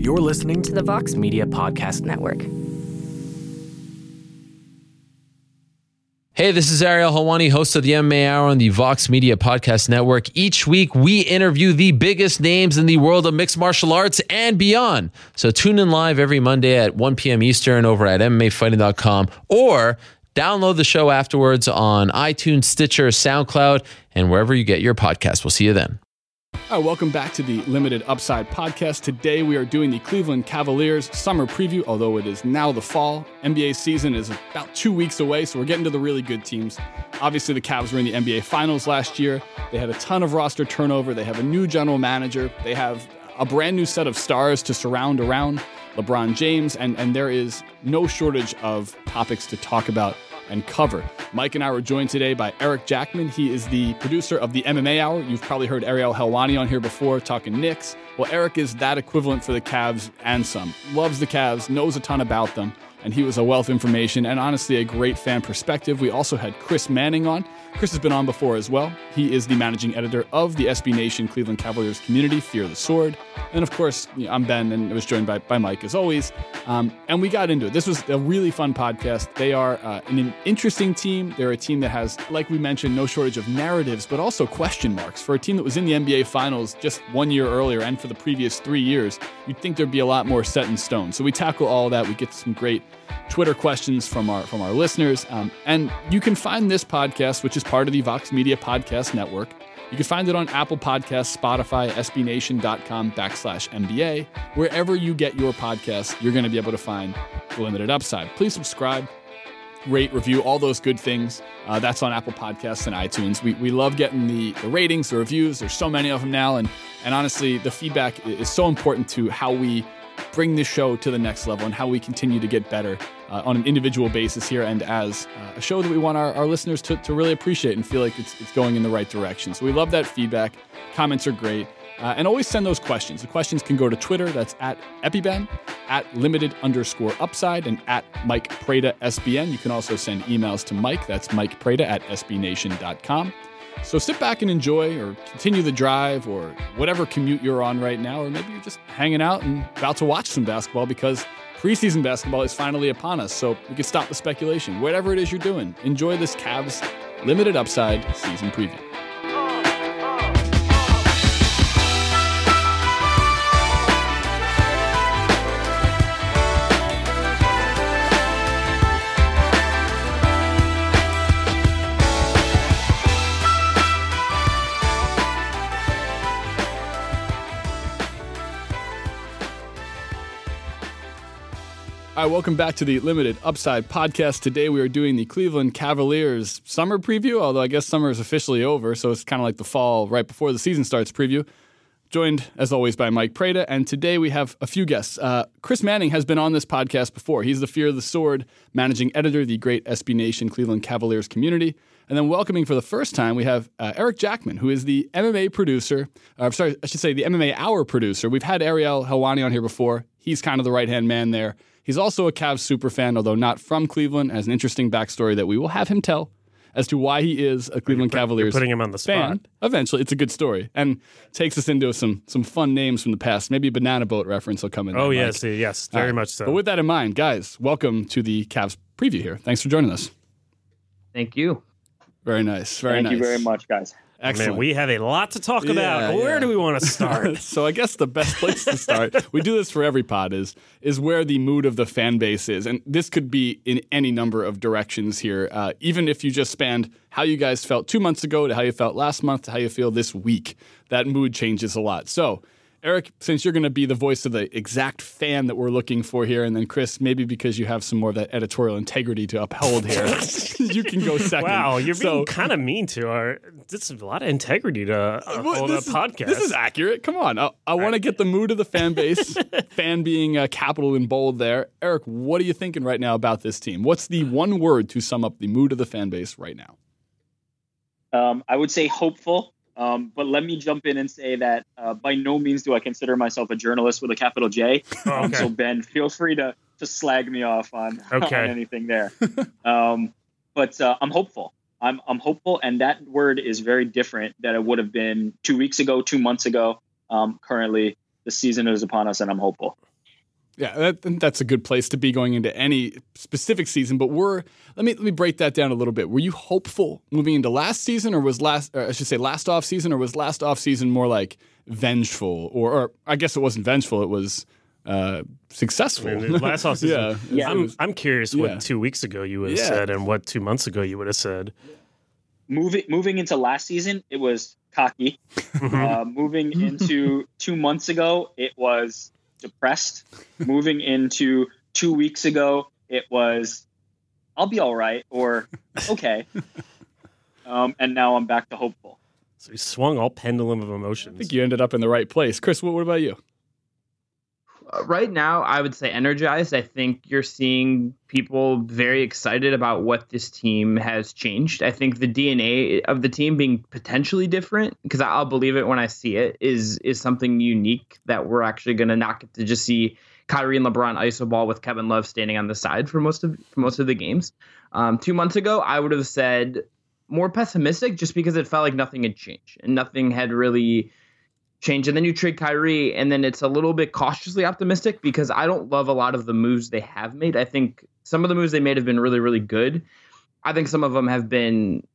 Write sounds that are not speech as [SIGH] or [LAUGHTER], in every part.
You're listening to the Vox Media Podcast Network. Hey, this is Ariel Helwani, host of the MMA Hour on the Vox Media Podcast Network. Each week, we interview the biggest names in the world of mixed martial arts and beyond. So tune in live every Monday at 1 p.m. Eastern over at MMAfighting.com or download the show afterwards on iTunes, Stitcher, SoundCloud, and wherever you get your podcast. We'll see you then. All right, welcome back to the Limited Upside podcast. Today we are doing the Cleveland Cavaliers summer preview, although it is now the fall. NBA season is about two weeks away, so we're getting to the really good teams. Obviously, the Cavs were in the NBA Finals last year. They had a ton of roster turnover. They have a new general manager. They have a brand new set of stars to surround around LeBron James, and, and there is no shortage of topics to talk about and cover. Mike and I were joined today by Eric Jackman. He is the producer of the MMA Hour. You've probably heard Ariel Helwani on here before talking Knicks. Well, Eric is that equivalent for the Cavs and some. Loves the Cavs, knows a ton about them and he was a wealth of information and honestly a great fan perspective. We also had Chris Manning on. Chris has been on before as well. He is the managing editor of the SB Nation Cleveland Cavaliers community, Fear the Sword. And of course, I'm Ben, and I was joined by, by Mike as always. Um, and we got into it. This was a really fun podcast. They are uh, an interesting team. They're a team that has, like we mentioned, no shortage of narratives, but also question marks. For a team that was in the NBA Finals just one year earlier and for the previous three years, you'd think there'd be a lot more set in stone. So we tackle all that. We get some great Twitter questions from our from our listeners. Um, and you can find this podcast, which is part of the Vox Media Podcast Network. You can find it on Apple Podcasts, Spotify, SBNation.com backslash NBA. Wherever you get your podcasts, you're going to be able to find the Limited Upside. Please subscribe, rate, review, all those good things. Uh, that's on Apple Podcasts and iTunes. We, we love getting the, the ratings, the reviews. There's so many of them now. And, and honestly, the feedback is so important to how we bring this show to the next level and how we continue to get better uh, on an individual basis here and as uh, a show that we want our, our listeners to, to really appreciate and feel like it's, it's going in the right direction. So we love that feedback. Comments are great. Uh, and always send those questions. The questions can go to Twitter, that's at EpiBen, at limited underscore upside, and at Mike Prada SBN. You can also send emails to Mike, that's Mike Prada at SBNation.com. So sit back and enjoy, or continue the drive, or whatever commute you're on right now, or maybe you're just hanging out and about to watch some basketball because preseason basketball is finally upon us. So we can stop the speculation. Whatever it is you're doing, enjoy this Cavs limited upside season preview. Welcome back to the Limited Upside podcast. Today we are doing the Cleveland Cavaliers summer preview, although I guess summer is officially over, so it's kind of like the fall right before the season starts preview. Joined, as always, by Mike Prada, and today we have a few guests. Uh, Chris Manning has been on this podcast before. He's the Fear of the Sword managing editor, the great SB Nation Cleveland Cavaliers community. And then welcoming for the first time, we have uh, Eric Jackman, who is the MMA producer. Uh, sorry, I should say the MMA Hour producer. We've had Ariel Helwani on here before. He's kind of the right hand man there. He's also a Cavs super fan, although not from Cleveland. Has an interesting backstory that we will have him tell as to why he is a Cleveland put, Cavaliers putting him on the fan. spot. Eventually, it's a good story and takes us into some some fun names from the past. Maybe a banana boat reference will come in. Oh there, yes, Mike. yes, very Uh, much so. But with that in mind, guys, welcome to the Cavs preview here. Thanks for joining us. Thank you. Very nice. Very Thank nice. you very much, guys. Excellent. Man, we have a lot to talk Yeah, about. Where yeah. do we want to start? [LAUGHS] so I guess the best place to start, we do this for every pod, is is where the mood of the fan base is, and this could be in any number of directions here. Uh, even if you just spanned how you guys felt two months ago to how you felt last month to how you feel this week, that mood changes a lot. So. Eric, since you're going to be the voice of the exact fan that we're looking for here, and then Chris, maybe because you have some more of that editorial integrity to uphold here, [LAUGHS] you can go second. wow, you're So- being kind of mean to our. This is a lot of integrity to uh, Well, a this is- podcast. This is accurate. Come on. I, I want to get the mood of the fan base, [LAUGHS] fan being uh, capital in bold there. Eric, what are you thinking right now about this team? What's the one word to sum up the mood of the fan base right now? Um, I would say hopeful, um, but let me jump in and say that uh, by no means do I consider myself a journalist with a capital J. Oh, Um, so Ben, feel free to to slag me off on, [LAUGHS] Okay. on anything there. [LAUGHS] um, but uh, I'm hopeful. I'm I'm hopeful, and that word is very different than it would have been two weeks ago, two months ago. Um, currently, the season is upon us, and I'm hopeful. Yeah, that, that's a good place to be going into any specific season. But we're let me let me break that down a little bit. Were you hopeful moving into last season, or was last or I should say last off season, or was last off season more like vengeful, or, or I guess it wasn't vengeful. It was uh, successful. I mean, last off [LAUGHS] season. yeah, Yeah. I'm, I'm curious what Yeah. two weeks ago you would have Yeah. said and what two months ago you would have said. moving moving into last season, it was cocky. [LAUGHS] Uh, moving into two months ago, it was depressed. moving [LAUGHS] into two weeks ago, it was I'll be all right or okay. [LAUGHS] Um, and now I'm back to hopeful. So he swung all pendulum of emotions. I think you ended up in the right place. Chris, what, what about you? Right now, I would say energized. I think you're seeing people very excited about what this team has changed. I think the DNA of the team being potentially different, because I'll believe it when I see it, is is something unique that we're actually going to not get to just see Kyrie and LeBron iso ball with Kevin Love standing on the side for most of for most of the games. Um, two months ago, I would have said more pessimistic, just because it felt like nothing had changed and nothing had really change. And then you trade Kyrie, and then it's a little bit cautiously optimistic because I don't love a lot of the moves they have made. I think some of the moves they made have been really, really good. I think some of them have been,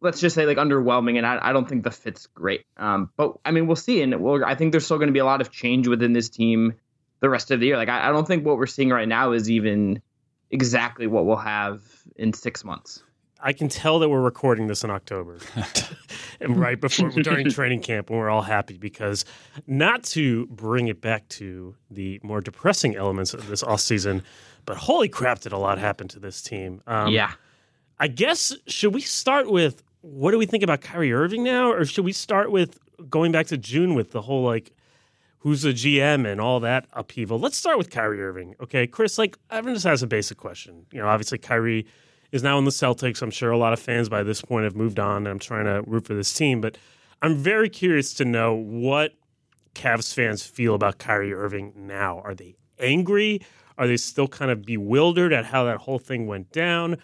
let's just say, like underwhelming, and I, I don't think the fit's great. Um, but I mean, we'll see. And we'll, I think there's still going to be a lot of change within this team the rest of the year. Like, I, I don't think what we're seeing right now is even exactly what we'll have in six months. I can tell that we're recording this in October, [LAUGHS] and right before during training camp, and we're all happy because not to bring it back to the more depressing elements of this off season, but holy crap, did a lot happen to this team. Um, yeah. I guess should we start with what do we think about Kyrie Irving now, or should we start with going back to June with the whole like who's the GM and all that upheaval? Let's start with Kyrie Irving. Okay, Chris, like everyone just has a basic question. You know, obviously Kyrie is now in the Celtics. I'm sure a lot of fans by this point have moved on and I'm trying to root for this team, but I'm very curious to know what Cavs fans feel about Kyrie Irving now. Are they angry? Are they still kind of bewildered at how that whole thing went down?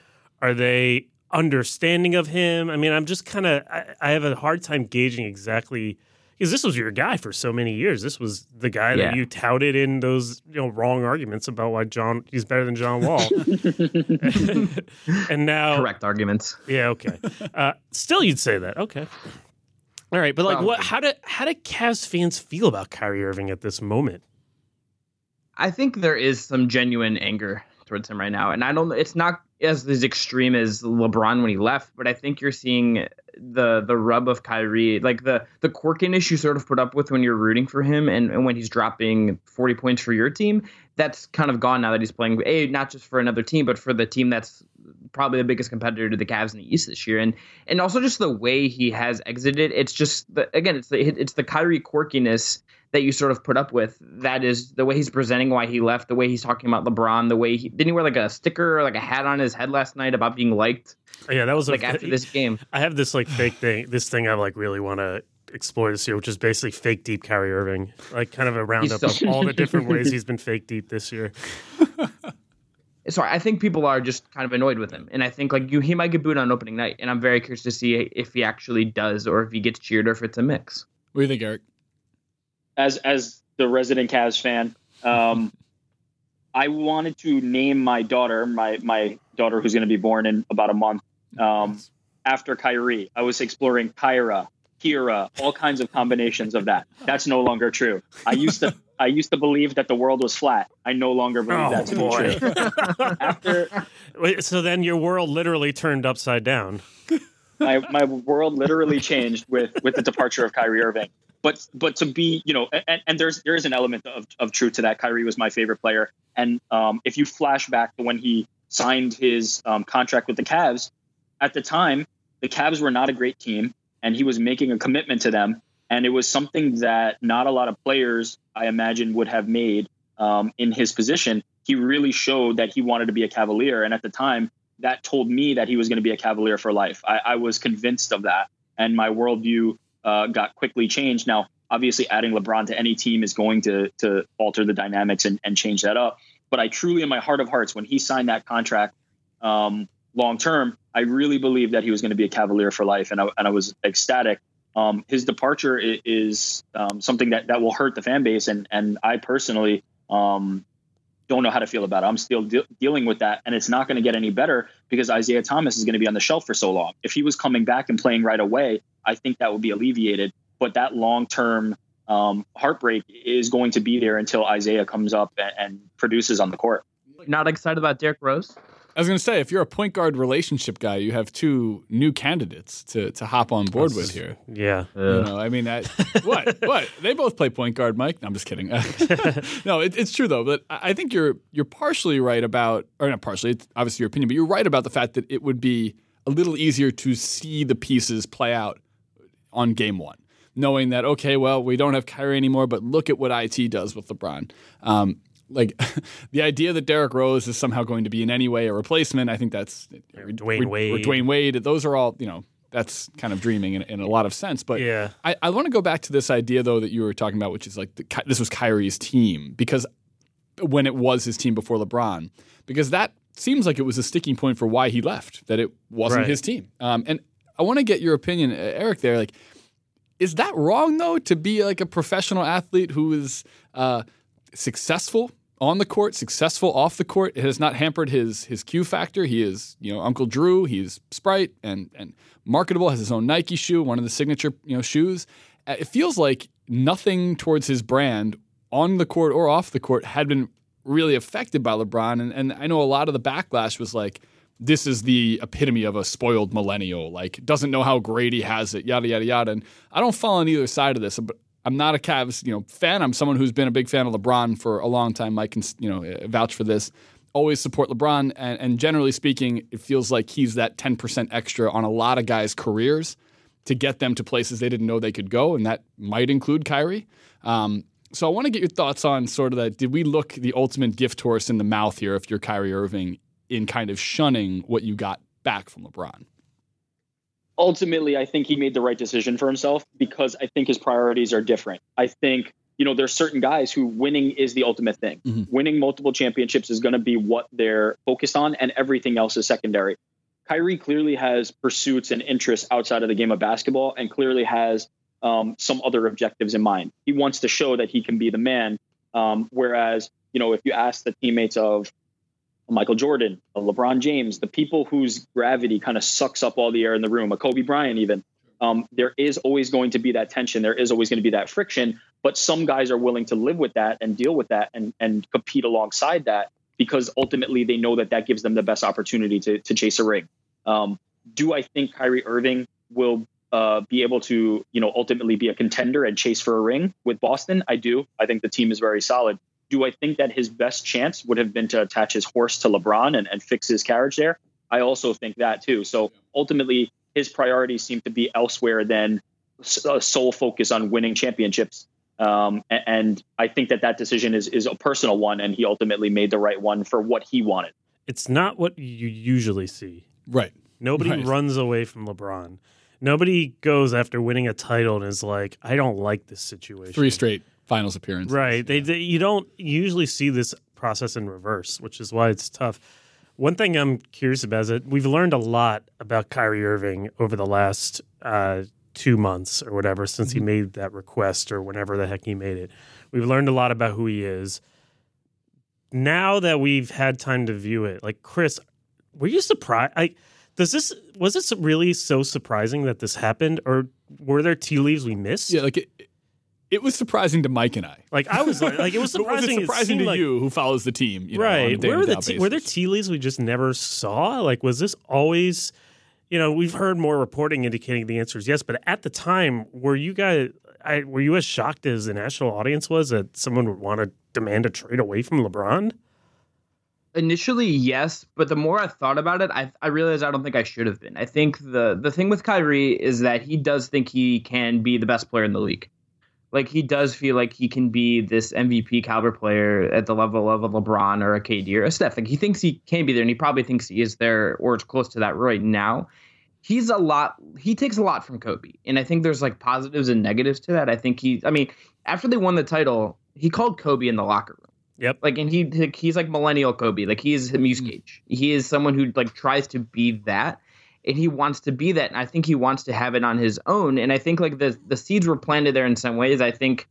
Are they understanding of him? I mean, I'm just kind of, I, I have a hard time gauging exactly because this was your guy for so many years. This was the guy that Yeah. you touted in those you know wrong arguments about why John he's better than John Wall. [LAUGHS] [LAUGHS] and now, Correct arguments. yeah, okay. Uh, still, you'd say that, okay. All right, but like, what? How do how do Cavs fans feel about Kyrie Irving at this moment? I think there is some genuine anger towards him right now, and I don't. It's not as as extreme as LeBron when he left, but I think you're seeing the the rub of Kyrie, like the the quirkiness you sort of put up with when you're rooting for him, and, and when he's dropping 40 points for your team. That's kind of gone now that he's playing a not just for another team, but for the team that's probably the biggest competitor to the Cavs in the East this year, and and also just the way he has exited. It's just the, again, it's the it's the Kyrie quirkiness that you sort of put up with. That is the way he's presenting why he left, the way he's talking about LeBron, the way he didn't he wear like a sticker or like a hat on his head last night about being liked yeah, that was like a, after [LAUGHS] this game. I have this like fake [SIGHS] thing, this thing I like really want to explore this year, which is basically fake deep Kyrie Irving, like kind of a roundup so- of all the different ways [LAUGHS] he's been fake deep this year. [LAUGHS] So I think people are just kind of annoyed with him, and I think like you, he might get booed on opening night, and I'm very curious to see if he actually does or if he gets cheered or if it's a mix. What do you think, Eric? as as the resident Cavs fan, um, I wanted to name my daughter, my my daughter who's going to be born in about a month, um, after Kyrie. I was exploring Kyra, Kira, all kinds of combinations of that. That's no longer true. I used to I used to believe that the world was flat. I no longer believe Oh that to be true. After Wait, so then your world literally turned upside down. my my world literally changed with with the departure of Kyrie Irving. But but to be you know and, and there's there is an element of, of truth to that. Kyrie was my favorite player, and um, if you flash back to when he signed his um, contract with the Cavs, at the time the Cavs were not a great team, and he was making a commitment to them, and it was something that not a lot of players I imagine would have made um, in his position. He really showed that he wanted to be a Cavalier, and at the time that told me that he was going to be a Cavalier for life. I, I was convinced of that, and my worldview uh, got quickly changed. Now, obviously, adding LeBron to any team is going to to alter the dynamics and, and change that up. But I truly, in my heart of hearts, when he signed that contract um, long term, I really believed that he was going to be a Cavalier for life, and I, and I was ecstatic. Um, his departure is um, something that, that will hurt the fan base, and and I personally Um, don't know how to feel about it. I'm still de- dealing with that, and it's not going to get any better because Isaiah Thomas is going to be on the shelf for so long. If he was coming back and playing right away, I think that would be alleviated. But that long term um, heartbreak is going to be there until Isaiah comes up and, and produces on the court. Not excited about Derrick Rose? I was going to say, if you're a point guard relationship guy, you have two new candidates to, to hop on board with here. Yeah. You know, I mean, that, what? [LAUGHS] What? They both play point guard, Mike. No, I'm just kidding. [LAUGHS] no, it, it's true though. But I think you're you're partially right about, or not partially. It's obviously your opinion, but you're right about the fact that it would be a little easier to see the pieces play out on game one, knowing that okay, well, we don't have Kyrie anymore, but look at what IT does with LeBron. Um, like [LAUGHS] the idea that Derrick Rose is somehow going to be in any way a replacement, I think that's or Dwyane Wade. Or Dwyane Wade. Those are all you know. That's kind of dreaming in, in a lot of sense. But Yeah. I, I want to go back to this idea though that you were talking about, which is like the, this was Kyrie's team because when it was his team before LeBron, because that seems like it was a sticking point for why he left. That it wasn't Right. his team. Um, and I want to get your opinion, Eric. There, like, is that wrong though to be like a professional athlete who is uh, successful on the court, successful off the court? It has not hampered his his Q factor. He is you know Uncle Drew. He's Sprite and and marketable. Has his own Nike shoe, one of the signature you know shoes. Uh, It feels like nothing towards his brand on the court or off the court had been really affected by LeBron. And, and I know a lot of the backlash was like, this is the epitome of a spoiled millennial, like doesn't know how great he has it, yada yada yada. And I don't fall on either side of this, but I'm not a Cavs, you know, fan. I'm someone who's been a big fan of LeBron for a long time. Mike can, you know, uh, vouch for this. Always support LeBron, and, and generally speaking, it feels like he's that 10% extra on a lot of guys' careers to get them to places they didn't know they could go, and that might include Kyrie. Um, so I want to get your thoughts on sort of that. Did we look the ultimate gift horse in the mouth here if you're Kyrie Irving in kind of shunning what you got back from LeBron? Ultimately I think he made the right decision for himself because I think his priorities are different. I think, you know, there's certain guys who winning is the ultimate thing. Mhm. Winning multiple championships is going to be what they're focused on and everything else is secondary. Kyrie clearly has pursuits and interests outside of the game of basketball and clearly has um, some other objectives in mind. He wants to show that he can be the man. Um, whereas, you know, if you ask the teammates of Michael Jordan, a LeBron James, the people whose gravity kind of sucks up all the air in the room, a Kobe Bryant, even. Um, there is always going to be that tension. There is always going to be that friction. But some guys are willing to live with that and deal with that and, and compete alongside that because ultimately they know that that gives them the best opportunity to, to chase a ring. Um, do I think Kyrie Irving will uh, be able to, you know, ultimately be a contender and chase for a ring with Boston? I do. I think the team is very solid do I think that his best chance would have been to attach his horse to LeBron and, and fix his carriage there? I also think that too. So ultimately, his priorities seem to be elsewhere than s- a sole focus on winning championships. Um, and I think that that decision is is a personal one, and he ultimately made the right one for what he wanted. It's not what you usually see. Right. Nobody Right. runs away from LeBron. Nobody goes after winning a title and is like, I don't like this situation. Three straight finals appearances. Right. They, they you don't usually see this process in reverse, which is why it's tough. One thing I'm curious about is that we've learned a lot about Kyrie Irving over the last uh, two months or whatever since he made that request or whenever the heck he made it. We've learned a lot about who he is. Now that we've had time to view it, like Chris, were you surprised? I does this was this really so surprising that this happened, or were there tea leaves we missed? Yeah, like it, it was surprising to Mike and I. Like I was like, like it was [LAUGHS] But was surprising. it surprising seemed to like, you who follows the team? You know, right? Where were the tea, were there tea leaves we just never saw? Like, was this always? You know, we've heard more reporting indicating the answer is yes, but at the time, were you guys? I, were you as shocked as the national audience was that someone would want to demand a trade away from LeBron? Initially, yes, but the more I thought about it, I, I realized I don't think I should have been. I think the the thing with Kyrie is that he does think he can be the best player in the league. Like he does feel like he can be this MVP caliber player at the level of a LeBron or a KD or a Steph. Like he thinks he can be there, and he probably thinks he is there or is close to that right now. He's a lot. He takes a lot from Kobe, and I think there's like positives and negatives to that. I think he. I mean, after they won the title, he called Kobe in the locker room. Yep. Like, and he he's like millennial Kobe. Like he is a Muse mm-hmm. Cage. He is someone who like tries to be that, and he wants to be that. And I think he wants to have it on his own. And I think like the the seeds were planted there in some ways. I think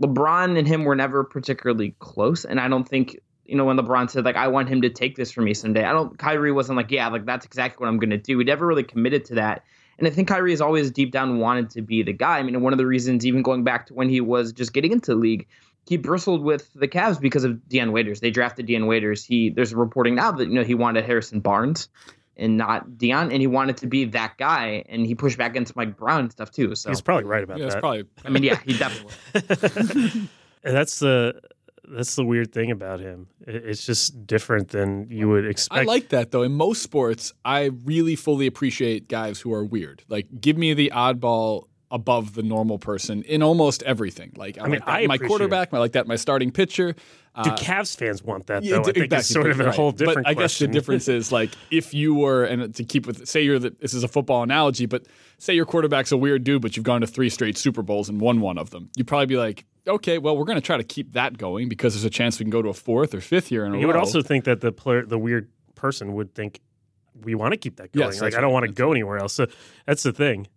LeBron and him were never particularly close, and I don't think you know when LeBron said like I want him to take this from me someday. I don't. Kyrie wasn't like yeah, like that's exactly what I'm going to do. He never really committed to that. And I think Kyrie has always deep down wanted to be the guy. I mean, one of the reasons, even going back to when he was just getting into the league, he bristled with the Cavs because of Dion Waiters. They drafted Dion Waiters. He there's reporting now that you know he wanted Harrison Barnes and not Dion, and he wanted to be that guy, and he pushed back against Mike Brown and stuff too. So He's probably right about Yeah, that. probably. I mean, yeah, he definitely. [LAUGHS] and that's the that's the weird thing about him. It's just different than you would expect. I like that though. In most sports, I really fully appreciate guys who are weird. Like, give me the oddball above the normal person in almost everything. Like, I, mean, like I my quarterback. I like that my starting pitcher. Do uh, Cavs fans want that Yeah, though? I d- think it's sort of a right. whole different. But I guess the difference is like if you were, and to keep with, say you're the, this is a football analogy, but say your quarterback's a weird dude, but you've gone to three straight Super Bowls and won one of them. You'd probably be like, okay, well, we're going to try to keep that going because there's a chance we can go to a fourth or fifth year in a You would also think that the player, the weird person, would think we want to keep that going. Yes, like I don't right. want to go anywhere else. So that's the thing.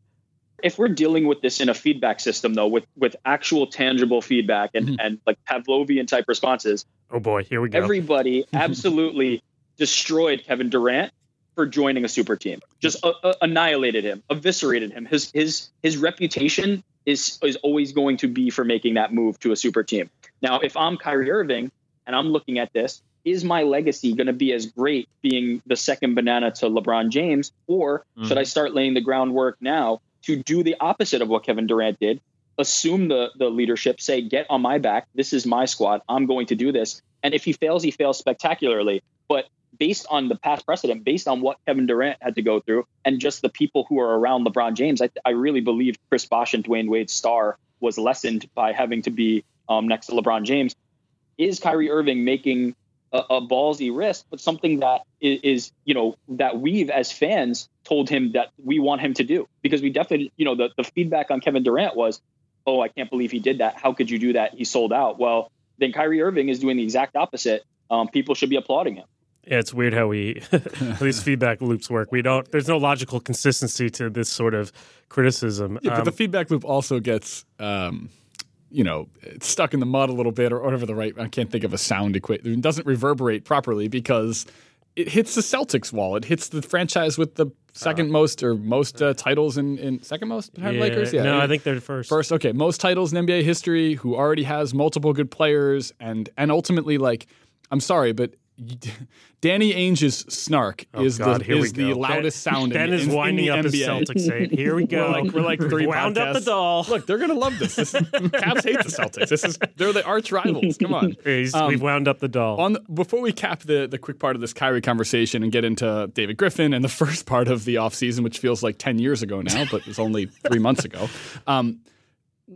If we're dealing with this in a feedback system though with with actual tangible feedback and Mhm. and like pavlovian type responses Oh boy, here we go. everybody [LAUGHS] absolutely destroyed kevin durant for joining a super team. Just uh, uh, annihilated him eviscerated him. His his his reputation is is always going to be for making that move to a super team. Now if i'm kyrie irving and i'm looking at this is my legacy going to be as great being the second banana to lebron james or should i start laying the groundwork now to do the opposite of what Kevin Durant did, assume the the leadership, say, "Get on my back. This is my squad. I'm going to do this." And if he fails, he fails spectacularly. But based on the past precedent, based on what Kevin Durant had to go through, and just the people who are around LeBron James, I, I really believe Chris Bosh and Dwyane Wade's star was lessened by having to be um, next to LeBron James. Is Kyrie Irving making a, a ballsy risk, but something that is, is, you know, that we've as fans told him that we want him to do because we definitely, you know, the, the feedback on Kevin Durant was, oh, I can't believe he did that. How could you do that? He sold out. Well, then Kyrie Irving is doing the exact opposite. Um, people should be applauding him. Yeah, it's weird how we [LAUGHS] how these feedback loops work. We don't. There's no logical consistency to this sort of criticism. Yeah, but Um, the feedback loop also gets, um, you know, it's stuck in the mud a little bit, or whatever the right. I can't think of a sound equation. It doesn't reverberate properly because it hits the Celtics wall. It hits the franchise with the second most or most uh, titles in, in second most behind yeah, Lakers. Yeah, no, I think they're first. first. Okay, most titles in NBA history. Who already has multiple good players, and and ultimately, like, I'm sorry, but. [LAUGHS] Danny Ainge's snark Oh, is God, the here we is the go. loudest Ben- sound. Ben is in, winding in up the his Celtics hate. Here we go. We're [LAUGHS] like, we're like three wound up the doll. Look, they're gonna love this. this is, Cavs hate the Celtics. This is they're the arch rivals. Come on. [LAUGHS] Um, we've wound up the doll. On the, before we cap the the quick part of this Kyrie conversation and get into David Griffin and the first part of the offseason, which feels like ten years ago now, but it was only three months ago. Um,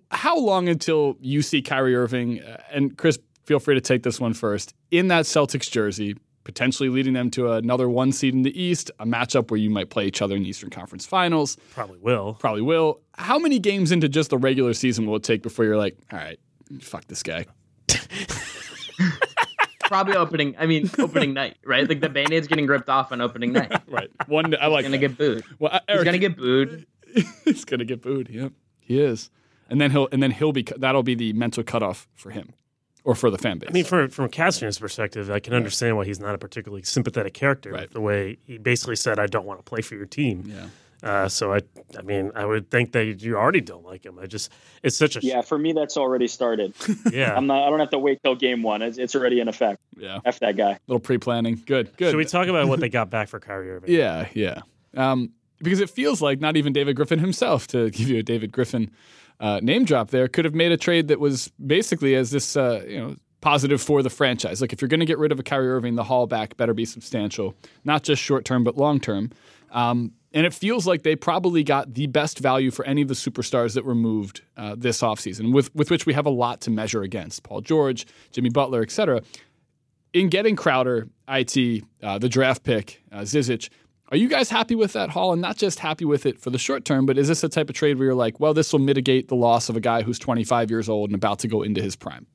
how long until you see Kyrie Irving uh, and Chris? Feel free to take this one first in that Celtics jersey, potentially leading them to another one seed in the East, a matchup where you might play each other in the Eastern Conference Finals Probably will. probably will. How many games into just the regular season will it take before you're like, all right, fuck this guy? [LAUGHS] Probably opening. I mean, opening night, right? Like the band-aid's getting ripped off on opening night. [LAUGHS] Right. One. I like. Gonna that. get booed. Well, uh, He's gonna get booed. [LAUGHS] he's gonna get booed. Yep, he is. And then he'll and then he'll be that'll be the mental cutoff for him or for the fan base. I mean, from from a Cavs perspective, I can understand why he's not a particularly sympathetic character. Right. The way he basically said, "I don't want to play for your team." yeah. Uh, so I, I mean, I would think that you already don't like him. I just, it's such a Yeah, for me, that's already started. [LAUGHS] yeah. I'm not. I don't have to wait till game one. It's, it's already in effect. Yeah. F that guy. little pre-planning. Good. Good. Should we talk about what they got back for Kyrie Irving? [LAUGHS] Yeah, yeah. Um, because it feels like not even David Griffin himself, to give you a David Griffin uh, name drop there, could have made a trade that was basically as this, uh, you know, positive for the franchise. Like if you're going to get rid of a Kyrie Irving, the haul back better be substantial, not just short term but long term. Um, and it feels like they probably got the best value for any of the superstars that were moved uh, this offseason, with with which we have a lot to measure against. Paul George, Jimmy Butler, et cetera in getting Crowder, it, uh, the draft pick, uh, Zizic, are you guys happy with that haul and not just happy with it for the short term, but is this a type of trade where you're like, well, this will mitigate the loss of a guy who's 25 years old and about to go into his prime?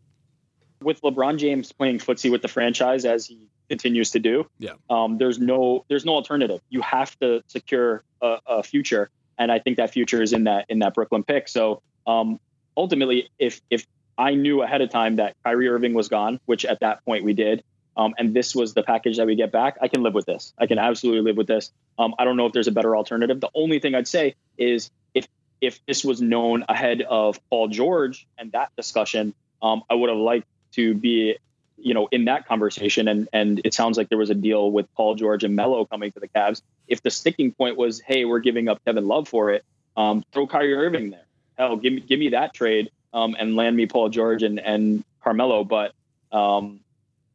With LeBron James playing footsie with the franchise as he continues to do, Yeah. um, there's no there's no alternative. You have to secure a, a future, and I think that future is in that in that Brooklyn pick. So um, ultimately, if if I knew ahead of time that Kyrie Irving was gone, which at that point we did. Um, and this was the package that we get back. I can live with this. I can absolutely live with this. Um, I don't know if there's a better alternative. The only thing I'd say is if if this was known ahead of Paul George and that discussion, um, I would have liked to be, you know, in that conversation. And and it sounds like there was a deal with Paul George and Melo coming to the Cavs. If the sticking point was, hey, we're giving up Kevin Love for it, um, throw Kyrie Irving there. Hell, give me give me that trade um, and land me Paul George and and Carmelo. But um,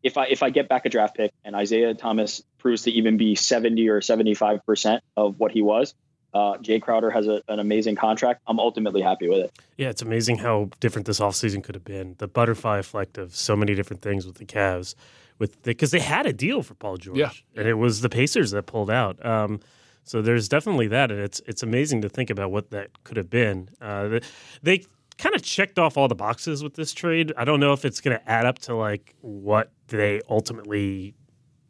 if I if I get back a draft pick and Isaiah Thomas proves to even be 70 or 75 percent of what he was, uh, Jae Crowder has a, an amazing contract. I'm ultimately happy with it. Yeah, it's amazing how different this offseason could have been. The butterfly effect of so many different things with the Cavs, with because the, they had a deal for Paul George, Yeah. and it was the Pacers that pulled out. Um, so there's definitely that, and it's it's amazing to think about what that could have been. Uh, they, they kind of checked off all the boxes with this trade. I don't know if it's going to add up to like what they ultimately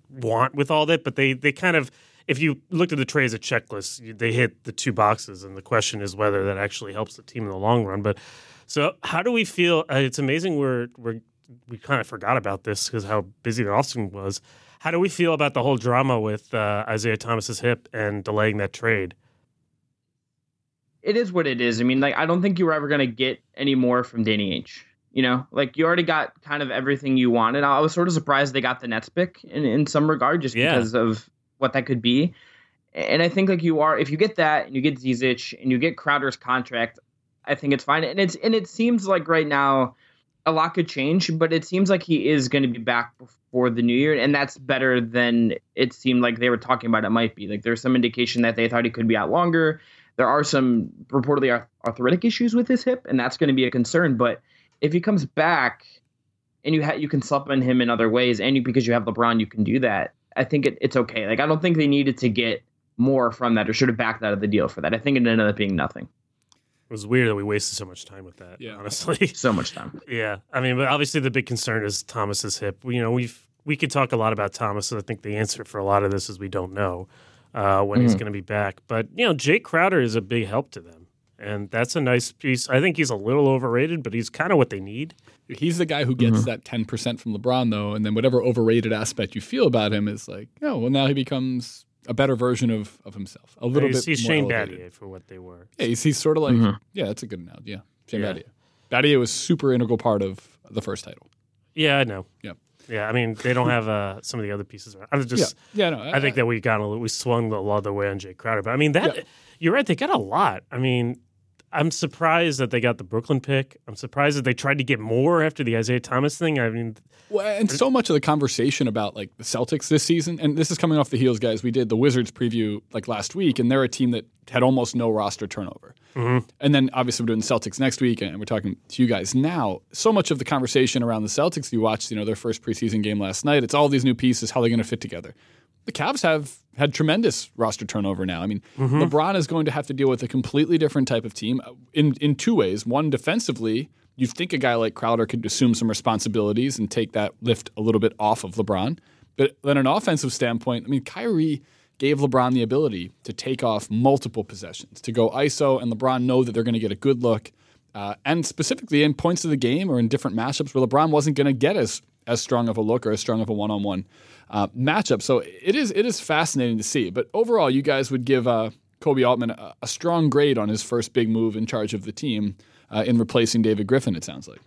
want with all that, but they they kind of if you looked at the trade as a checklist, they hit the two boxes, and the question is whether that actually helps the team in the long run. But so, how do we feel? Uh, it's amazing we're we're we kind of forgot about this because how busy the offseason was. How do we feel about the whole drama with uh, Isaiah Thomas's hip and delaying that trade? it is what it is. I mean, like I don't think you were ever gonna get any more from Danny Ainge. You know, like you already got kind of everything you wanted. I was sort of surprised they got the Nets pick in, in some regard, just Yeah. because of what that could be. And I think like you are, if you get that and you get Zizic and you get Crowder's contract, I think it's fine. And it's and it seems like right now a lot could change, but it seems like he is going to be back before the new year, and that's better than it seemed like they were talking about it might be. Like there's some indication that they thought he could be out longer. There are some reportedly arth- arthritic issues with his hip, and that's going to be a concern. But if he comes back and you ha- you can supplement him in other ways, and you, because you have LeBron, you can do that. I think it, it's okay. Like I don't think they needed to get more from that, or should have backed out of the deal for that. I think it ended up being nothing. It was weird that we wasted so much time with that. Yeah. honestly. [LAUGHS] So much time. Yeah, I mean, but obviously the big concern is Thomas's hip. You know, we've we could talk a lot about Thomas. and I think the answer for a lot of this is we don't know uh, when he's going to be back. But you know, Jae Crowder is a big help to them, and that's a nice piece. I think he's a little overrated, but he's kind of what they need. He's the guy who gets that 10% from LeBron, though. And then whatever overrated aspect you feel about him is like, oh, well, now he becomes a better version of, of himself. A little he's, bit he's more Shane elevated. Battier for what they were. Yeah, he's, he's sort of like, yeah, that's a good analogy. Yeah, Shane Yeah. Battier. Battier was super integral part of the first title. Yeah, I know. Yep. Yeah, I mean, they don't have uh, some of the other pieces. I was just. yeah, yeah, no, I think that we got a little, we swung a lot of the way on Jae Crowder, but I mean that you're right. They got a lot. I mean, I'm surprised that they got the Brooklyn pick. I'm surprised that they tried to get more after the Isaiah Thomas thing. I mean, Well, and so much of the conversation about like the Celtics this season, and this is coming off the heels, guys. We did the Wizards preview like last week, and they're a team that had almost no roster turnover. Mm-hmm. And then obviously we're doing the Celtics next week, and we're talking to you guys now. So much of the conversation around the Celtics, you watched, you know, their first preseason game last night. It's all these new pieces, how they're going to fit together. The Cavs have had tremendous roster turnover now. I mean, LeBron is going to have to deal with a completely different type of team uh, in in two ways. One, defensively, you think a guy like Crowder could assume some responsibilities and take that lift a little bit off of LeBron. But then, an offensive standpoint, I mean, Kyrie gave LeBron the ability to take off multiple possessions, to go ISO, and LeBron know that they're going to get a good look. Uh, and specifically in points of the game or in different matchups where LeBron wasn't going to get as as strong of a look or as strong of a one on one matchup. So it is it is fascinating to see. But overall, you guys would give uh, Koby Altman a, a strong grade on his first big move in charge of the team uh, in replacing David Griffin. It sounds like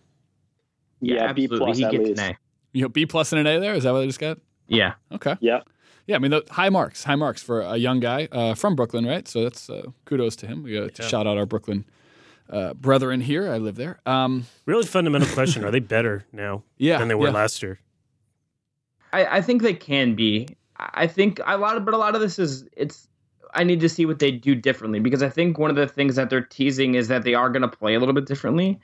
Yeah, B absolutely. plus he at gets least. an A. you know B plus and an A there. Is that what I just got? Yeah. Okay. Yeah. Yeah, I mean, the, high marks, high marks for a young guy uh, from Brooklyn, right? So that's uh, kudos to him. We got to shout out our Brooklyn uh, brethren here. I live there. Um, really fundamental question: Are they better now Yeah, than they were yeah. last year? I, I think they can be. I think a lot of, but a lot of this is it's. I need to see what they do differently because I think one of the things that they're teasing is that they are going to play a little bit differently.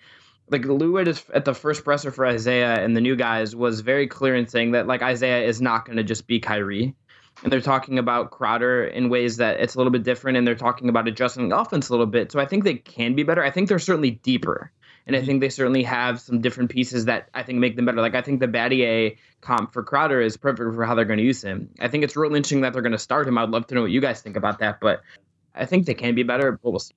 Like Lue at, his, at the first presser for Isaiah and the new guys was very clear in saying that like Isaiah is not going to just be Kyrie, and they're talking about Crowder in ways that it's a little bit different, and they're talking about adjusting the offense a little bit. So I think they can be better. I think they're certainly deeper. And I think they certainly have some different pieces that I think make them better. Like I think the Battier comp for Crowder is perfect for how they're going to use him. I think it's real interesting that they're going to start him. I'd love to know what you guys think about that, but I think they can be better. But we'll see.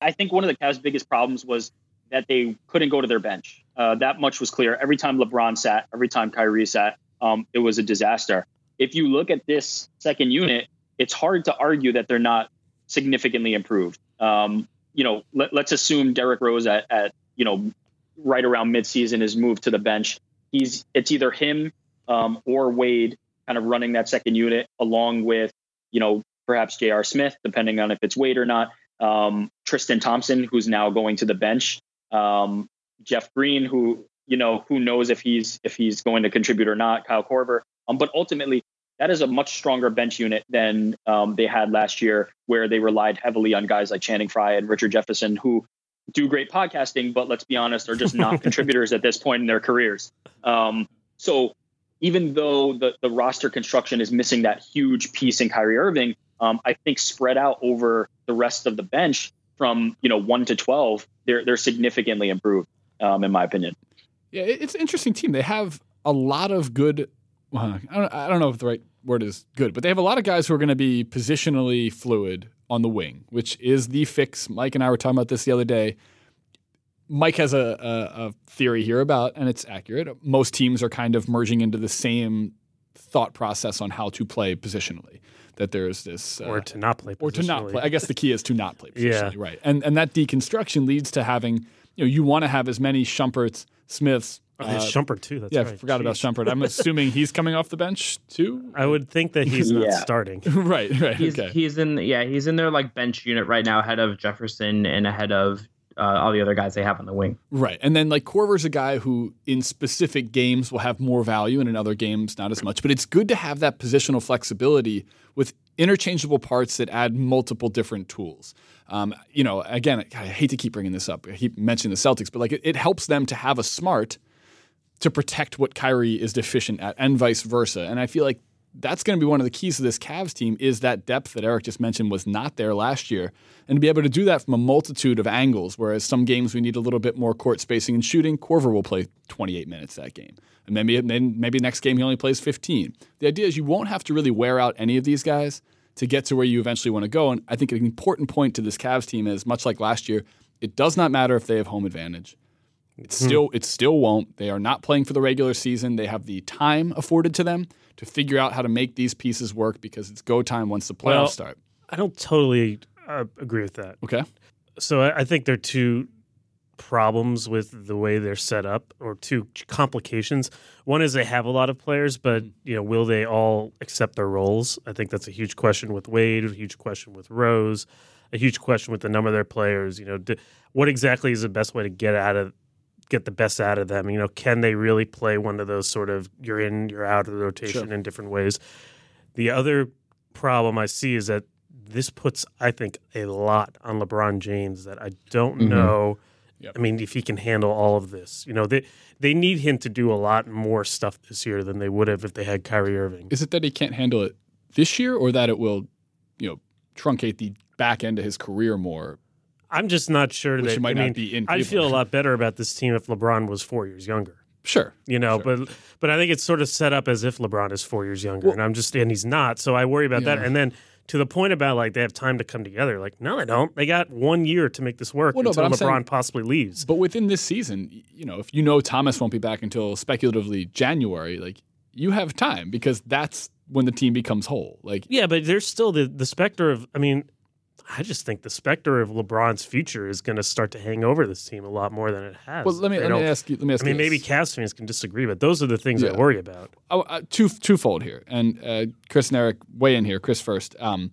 I think one of the Cavs' biggest problems was that they couldn't go to their bench. Uh, that much was clear. Every time LeBron sat, every time Kyrie sat, um, it was a disaster. If you look at this second unit, it's hard to argue that they're not significantly improved. Um, you know, let, us assume Derrick Rose at, at you know right around midseason is moved to the bench. He's it's either him um, or Wade kind of running that second unit along with you know perhaps J.R. Smith, depending on if it's Wade or not. Um, Tristan Thompson, who's now going to the bench. Um, Jeff Green, who you know who knows if he's if he's going to contribute or not. Kyle Korver. Um, but ultimately, that is a much stronger bench unit than um, they had last year, where they relied heavily on guys like Channing Frye and Richard Jefferson, who do great podcasting, but let's be honest, are just not [LAUGHS] contributors at this point in their careers. Um, so even though the, the roster construction is missing that huge piece in Kyrie Irving, um, I think spread out over the rest of the bench from you know one to twelve, they're they're significantly improved, um, in my opinion. Yeah, it's an interesting team. They have a lot of good. Well, I don't, I don't know if the right word is good, but they have a lot of guys who are going to be positionally fluid on the wing, which is the fix. Mike and I were talking about this the other day. Mike has a, a, a, theory here about, and it's accurate. Most teams are kind of merging into the same thought process on how to play positionally. That there's this, uh, or to not play, or to not play. I guess the key is to not play [LAUGHS] positionally, yeah. right? And and that deconstruction leads to having, you know, you want to have as many Shumperts, Smiths, Oh, uh, Shumpert too. That's yeah, right. I forgot Jeez. about Shumpert. I'm assuming he's coming off the bench too. I would think that he's not starting. [LAUGHS] right, right. He's, okay. he's in yeah he's in their like bench unit right now, ahead of Jefferson and ahead of uh, all the other guys they have on the wing. Right, and then like Korver's a guy who in specific games will have more value, and in other games not as much. But it's good to have that positional flexibility with interchangeable parts that add multiple different tools. Um, you know, again, I hate to keep bringing this up. I keep mentioning the Celtics, but like it, it helps them to have a smart to protect what Kyrie is deficient at, and vice versa. And I feel like that's going to be one of the keys to this Cavs team is that depth that Eric just mentioned was not there last year, and to be able to do that from a multitude of angles. Whereas some games we need a little bit more court spacing and shooting, Korver will play 28 minutes that game, and maybe maybe next game he only plays 15. The idea is you won't have to really wear out any of these guys to get to where you eventually want to go. And I think an important point to this Cavs team is much like last year, it does not matter if they have home advantage. It still it still won't. They are not playing for the regular season. They have the time afforded to them to figure out how to make these pieces work because it's go time once the playoffs well, start. I don't totally uh, agree with that. Okay. So I, I think there are two problems with the way they're set up, or two complications. One is they have a lot of players, but you know, will they all accept their roles? I think that's a huge question with Wade, a huge question with Rose, a huge question with the number of their players. You know, do, what exactly is the best way to get out of get the best out of them. You know, can they really play one of those sort of you're in, you're out of the rotation sure. in different ways? The other problem I see is that this puts, I think, a lot on LeBron James that I don't mm-hmm. know. Yep. I mean, if he can handle all of this, you know, they they need him to do a lot more stuff this year than they would have if they had Kyrie Irving. Is it that he can't handle it this year, or that it will, you know, truncate the back end of his career more I'm just not sure Which that might I not be in I'd feel a lot [LAUGHS] better about this team if LeBron was four years younger. Sure, you know, sure. but but I think it's sort of set up as if LeBron is four years younger, well, and I'm just and he's not. So I worry about yeah. that. And then to the point about like they have time to come together. Like no, they don't. They got one year to make this work well, no, until LeBron saying, possibly leaves. But within this season, you know, if you know Thomas won't be back until speculatively January, like you have time because that's when the team becomes whole. Like yeah, but there's still the the specter of. I mean, I just think the specter of LeBron's future is going to start to hang over this team a lot more than it has. Well, let me, let me ask you. Let me ask. I mean, maybe Cavs fans can disagree, but those are the things yeah. I worry about. Oh, uh, two twofold here, and uh, Chris and Eric weigh in here. Chris first. Um,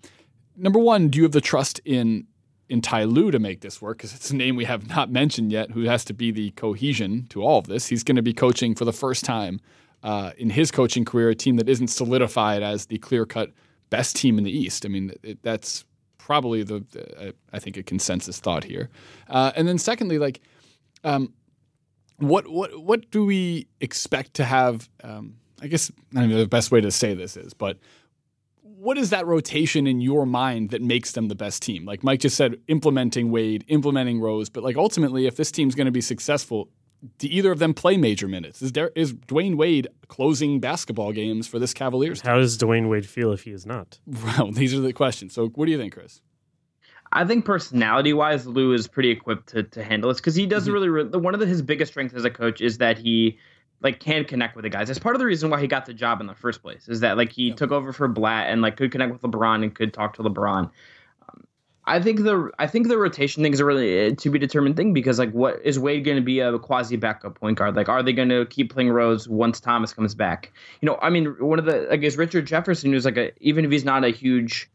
number one, do you have the trust in in Ty Lue to make this work? Because it's a name we have not mentioned yet, who has to be the cohesion to all of this. He's going to be coaching for the first time uh, in his coaching career a team that isn't solidified as the clear cut best team in the East. I mean, it, that's probably the, the I think a consensus thought here. Uh, and then secondly, like, um, what what what do we expect to have? Um, I guess I know the best way to say this is, but what is that rotation in your mind that makes them the best team? Like Mike just said, implementing Wade, implementing Rose, but like ultimately, if this team's going to be successful, do either of them play major minutes? Is there is Dwyane Wade closing basketball games for this Cavaliers? How does Dwyane Wade feel if he is not? [LAUGHS] Well, these are the questions. So, what do you think, Chris? I think personality wise, Lue is pretty equipped to, to handle this because he doesn't Mhm. really. One of the, his biggest strengths as a coach is that he like can connect with the guys. That's part of the reason why he got the job in the first place. Is that like he Yeah. took over for Blatt and like could connect with LeBron and could talk to LeBron. I think the I think the rotation thing is a really uh, to be determined thing because like what is Wade going to be a quasi backup point guard? Like are they going to keep playing Rose once Thomas comes back? You know, I mean, one of the I guess Richard Jefferson who's like a even if he's not a huge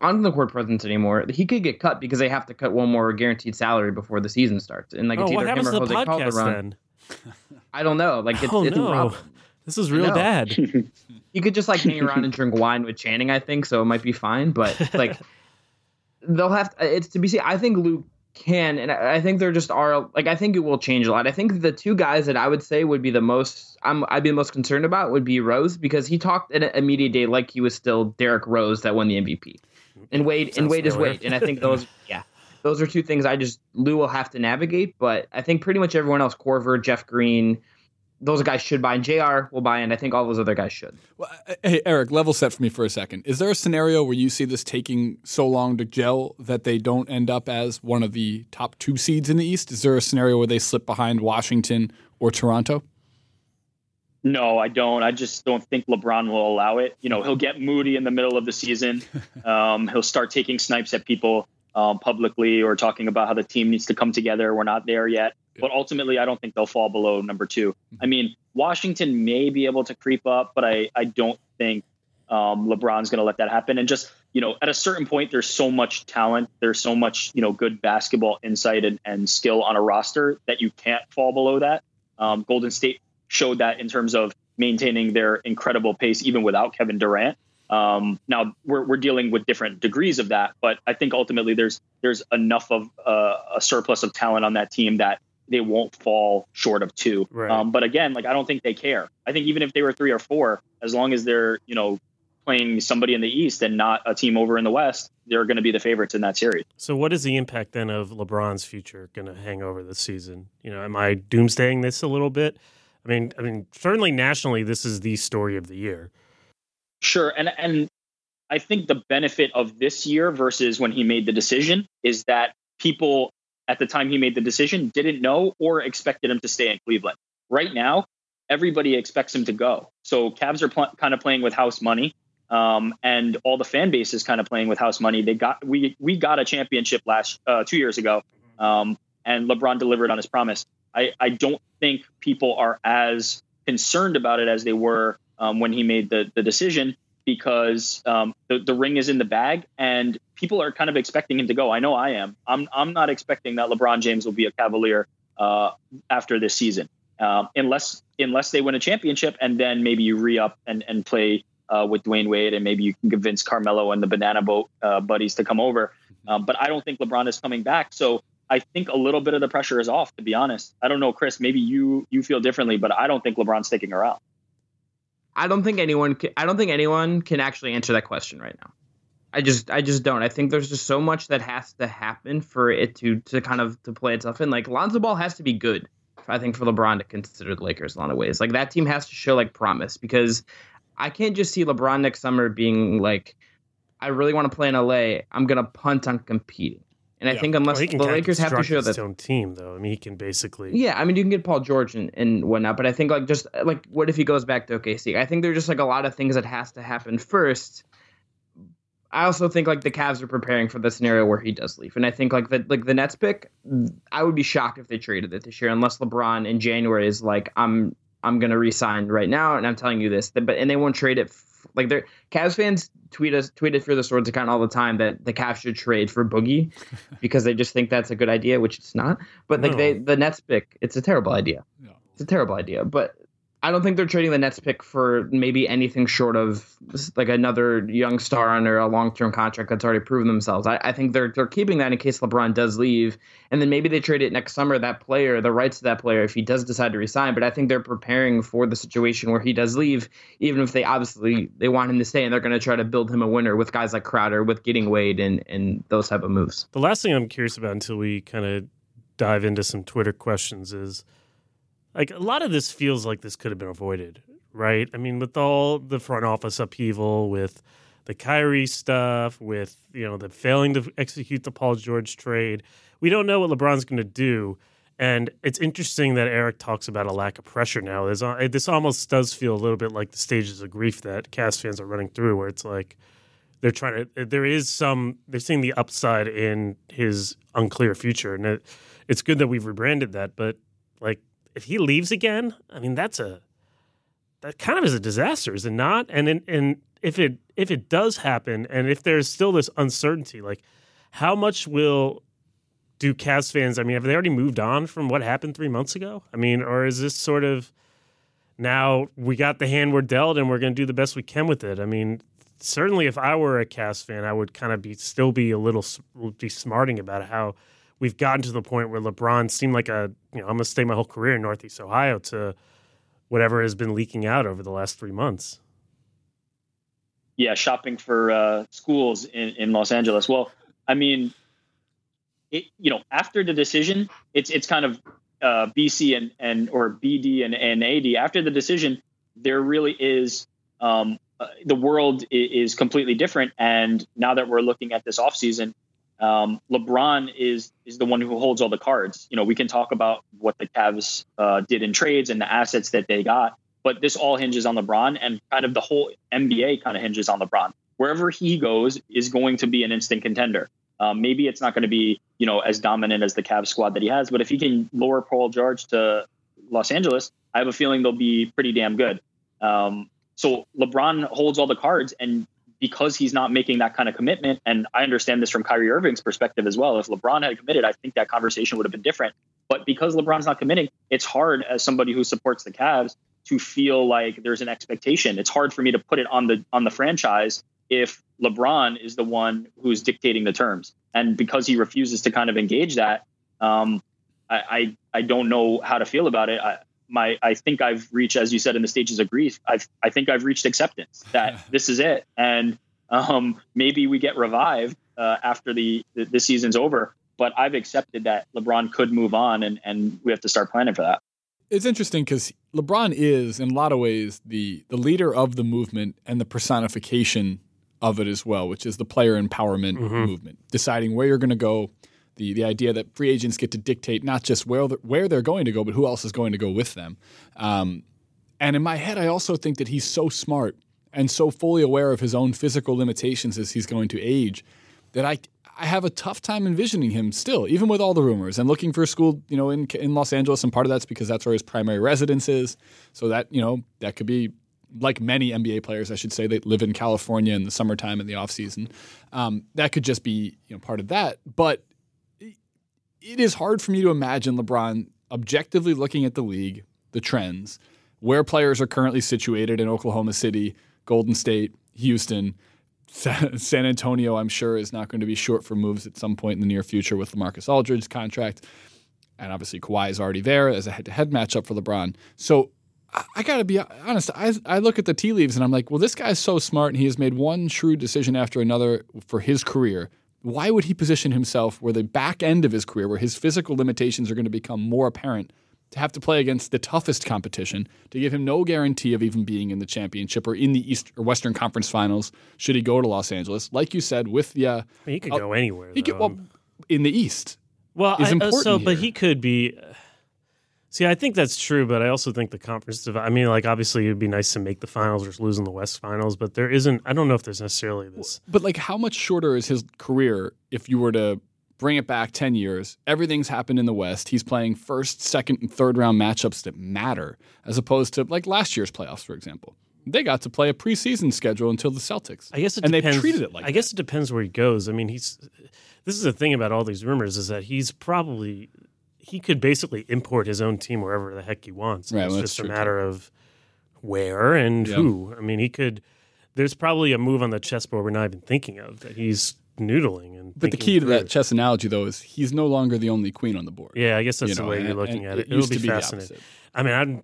on the court presence anymore, he could get cut because they have to cut one more guaranteed salary before the season starts. And like oh, it's either him or to the podcast Calderon. then? [LAUGHS] I don't know. Like it's, oh it's no, this is real bad. [LAUGHS] He could just like hang around and drink wine with Channing, I think, so it might be fine. But like [LAUGHS] they'll have to, it's to be seen. I think Luke can, and I think there just are like I think it will change a lot. I think the two guys that I would say would be the most I'm I'd be the most concerned about would be Rose because he talked at a media day like he was still Derrick Rose that won the MVP, and Wade and Wade is. Wade, and I think those [LAUGHS] yeah. Those are two things I just Lue will have to navigate, but I think pretty much everyone else, Korver, Jeff Green, those guys should buy, and Jr. will buy, and I think all those other guys should. Well, uh, hey, Eric, level set for me for a second. Is there a scenario where you see this taking so long to gel that they don't end up as one of the top two seeds in the East? Is there a scenario where they slip behind Washington or Toronto? No, I don't. I just don't think LeBron will allow it. You know, he'll get moody in the middle of the season. [LAUGHS] Um, he'll start taking snipes at people um, publicly or talking about how the team needs to come together. We're not there yet. But ultimately, I don't think they'll fall below number two. I mean, Washington may be able to creep up, but I, I don't think um, LeBron's going to let that happen. And just, you know, at a certain point, there's so much talent, there's so much, you know, good basketball insight and, and skill on a roster that you can't fall below that. Um, Golden State showed that in terms of maintaining their incredible pace, even without Kevin Durant. Um, now we're, we're dealing with different degrees of that, but I think ultimately there's there's enough of uh, a surplus of talent on that team that they won't fall short of two. Right. Um, but again, like I don't think they care. I think even if they were three or four, as long as they're you know playing somebody in the East and not a team over in the West, they're going to be the favorites in that series. So, what is the impact then of LeBron's future going to hang over this season? You know, am I doomsdaying this a little bit? I mean, I mean, certainly nationally, this is the story of the year. Sure, and and I think the benefit of this year versus when he made the decision is that people at the time he made the decision didn't know or expected him to stay in Cleveland. Right now, everybody expects him to go. So Cavs are pl- kind of playing with house money, um, and all the fan base is kind of playing with house money. They got we we got a championship last uh, two years ago, um, and LeBron delivered on his promise. I, I don't think people are as concerned about it as they were um, when he made the the decision because um, the the ring is in the bag and people are kind of expecting him to go. I know I am. I'm I'm not expecting that LeBron James will be a Cavalier uh, after this season, um, unless unless they win a championship and then maybe you re up and and play uh, with Dwyane Wade and maybe you can convince Carmelo and the Banana Boat uh, buddies to come over. Um, but I don't think LeBron is coming back. So I think a little bit of the pressure is off. To be honest, I don't know, Chris. Maybe you you feel differently, but I don't think LeBron's sticking around. I don't think anyone. Can, I don't think anyone can actually answer that question right now. I just, I just don't. I think there's just so much that has to happen for it to, to kind of to play itself in. Like Lonzo Ball has to be good. I think for LeBron to consider the Lakers in a lot of ways. Like that team has to show like promise because I can't just see LeBron next summer being like, I really want to play in LA. I'm gonna punt on competing. And I think unless Well, the can kind of Lakers have to show his that own team, though. I mean, he can basically. yeah, I mean, you can get Paul George and, and whatnot, but I think like just like what if he goes back to OKC? I think there's just like a lot of things that has to happen first. I also think like the Cavs are preparing for the scenario where he does leave, and I think like the like the Nets pick, I would be shocked if they traded it this year unless LeBron in January is like I'm I'm gonna resign right now, and I'm telling you this, but and they won't trade it. f- Like they're Cavs fans tweet us tweeted for the Swords account all the time that the Cavs should trade for Boogie [LAUGHS] because they just think that's a good idea, which it's not. But like No. they the Nets pick, it's a terrible idea. No. It's a terrible idea. But I don't think they're trading the Nets pick for maybe anything short of like another young star under a long term contract that's already proven themselves. I, I think they're they're keeping that in case LeBron does leave, and then maybe they trade it next summer. That player, the rights to that player, if he does decide to resign. But I think they're preparing for the situation where he does leave, even if they obviously they want him to stay, and they're going to try to build him a winner with guys like Crowder, with getting Wade, and and those type of moves. The last thing I'm curious about until we kind of dive into some Twitter questions is like a lot of this feels like this could have been avoided, right? I mean, with all the front office upheaval, with the Kyrie stuff, with you know the failing to execute the Paul George trade. We don't know what LeBron's going to do, and it's interesting that Eric talks about a lack of pressure now. There's, uh, this almost does feel a little bit like the stages of grief that Cavs fans are running through, where it's like they're trying to. There is some. They're seeing the upside in his unclear future, and it, it's good that we've rebranded that. But like, if he leaves again, I mean, that's a that kind of is a disaster, is it not? And in, and if it if it does happen, and if there's still this uncertainty, like how much will do Cavs fans? I mean, have they already moved on from what happened three months ago? I mean, or is this sort of now we got the hand we're dealt, and we're going to do the best we can with it? I mean, certainly, if I were a Cavs fan, I would kind of be still be a little be smarting about how we've gotten to the point where LeBron seemed like a you know I'm going to stay my whole career in Northeast Ohio to whatever has been leaking out over the last three months. Yeah, shopping for uh, schools in, in Los Angeles. Well, I mean, it, you know, after the decision, it's it's kind of uh, BC and and or BD and, and AD. After the decision, there really is um, uh, the world is, is completely different. And now that we're looking at this offseason, um, LeBron is is the one who holds all the cards. You know, we can talk about what the Cavs uh, did in trades and the assets that they got, but this all hinges on LeBron, and kind of the whole NBA kind of hinges on LeBron. Wherever he goes is going to be an instant contender. Um, maybe it's not going to be you know as dominant as the Cavs squad that he has, but if he can lower Paul George to Los Angeles, I have a feeling they'll be pretty damn good. Um, so LeBron holds all the cards, and because he's not making that kind of commitment, and I understand this from Kyrie Irving's perspective as well. If LeBron had committed, I think that conversation would have been different. But because LeBron's not committing, it's hard as somebody who supports the Cavs to feel like there's an expectation. It's hard for me to put it on the on the franchise if LeBron is the one who's dictating the terms, and because he refuses to kind of engage that, um, I, I, I don't know how to feel about it. I, my I think I've reached, as you said, in the stages of grief. I I think I've reached acceptance that [LAUGHS] this is it, and um, maybe we get revived uh, after the, the the season's over. But I've accepted that LeBron could move on, and and we have to start planning for that. It's interesting because LeBron is, in a lot of ways, the the leader of the movement and the personification of it as well, which is the player empowerment mm-hmm. movement, deciding where you're going to go, the the idea that free agents get to dictate not just where the, where they're going to go, but who else is going to go with them. Um, and in my head, I also think that he's so smart and so fully aware of his own physical limitations as he's going to age that I I have a tough time envisioning him still, even with all the rumors and looking for a school, you know, in in Los Angeles. And part of that's because that's where his primary residence is. So that you know that could be like many NBA players, I should say, that live in California in the summertime and the off season. Um, that could just be you know part of that, but it is hard for me to imagine LeBron objectively looking at the league, the trends, where players are currently situated in Oklahoma City, Golden State, Houston, [LAUGHS] San Antonio, I'm sure, is not going to be short for moves at some point in the near future with LaMarcus Aldridge's contract. And obviously, Kawhi is already there as a head to head matchup for LeBron. So I, got to be honest. I, I look at the tea leaves and I'm like, well, this guy's so smart and he has made one shrewd decision after another for his career why would he position himself where the back end of his career, where his physical limitations are going to become more apparent, to have to play against the toughest competition, to give him no guarantee of even being in the championship or in the East or Western Conference Finals should he go to Los Angeles? Like you said, with the uh, he could uh, go anywhere. He could well in the East. Well, I, uh, so but he could be. See, I think that's true, but I also think the conference. I mean, like obviously, it'd be nice to make the finals or lose in the West Finals, but there isn't. I don't know if there's necessarily this. But like, how much shorter is his career if you were to bring it back ten years? Everything's happened in the West. He's playing first, second, and third round matchups that matter, as opposed to like last year's playoffs, for example. They got to play a preseason schedule until the Celtics. I guess, and depends, they've treated it like. I that. guess it depends where he goes. I mean, he's. This is the thing about all these rumors is that he's probably he could basically import his own team wherever the heck he wants. Right, it's well, just a matter too. of where and yeah. who. I mean, he could. There's probably a move on the chessboard we're not even thinking of that he's noodling and. But the key to that chess analogy, though, is he's no longer the only queen on the board. Yeah, I guess that's you the know, way and, you're looking at it. it It'll be, be fascinating. I mean, I'm,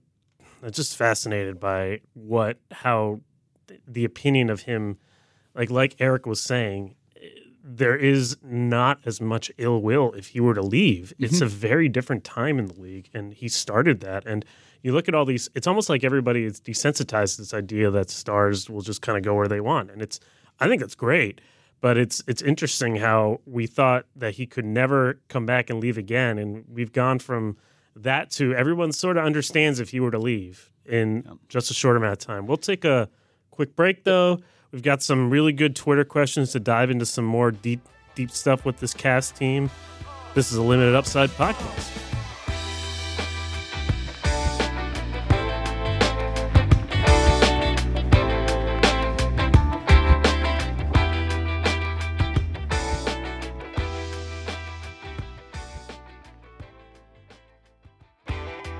I'm just fascinated by what how the opinion of him, like like Eric was saying, there is not as much ill will if he were to leave. Mm-hmm. It's a very different time in the league, and he started that. And you look at all these; it's almost like everybody is desensitized to this idea that stars will just kind of go where they want. And it's I think that's great. But it's it's interesting how we thought that he could never come back and leave again, and we've gone from that to everyone sort of understands if he were to leave in just a short amount of time. We'll take a quick break though. We've got some really good Twitter questions to dive into some more deep deep stuff with this cast team. This is a limited upside podcast.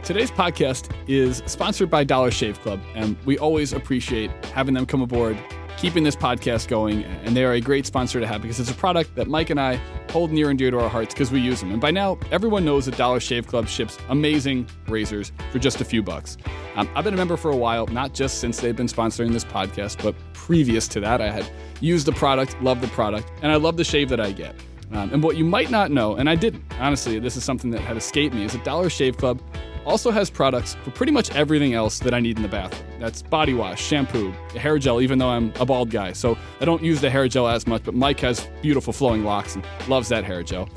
Today's podcast is sponsored by Dollar Shave Club, and we always appreciate having them come aboard, keeping this podcast going. And they are a great sponsor to have because it's a product that Mike and I hold near and dear to our hearts because we use them. And by now, everyone knows that Dollar Shave Club ships amazing razors for just a few bucks. Um, I've been a member for a while, not just since they've been sponsoring this podcast, but previous to that, I had used the product, loved the product, and I love the shave that I get. Um, and what you might not know, and I didn't, honestly, this is something that had escaped me, is that Dollar Shave Club also has products for pretty much everything else that I need in the bathroom. That's body wash, shampoo, hair gel, even though I'm a bald guy. So I don't use the hair gel as much, but Mike has beautiful flowing locks and loves that hair gel.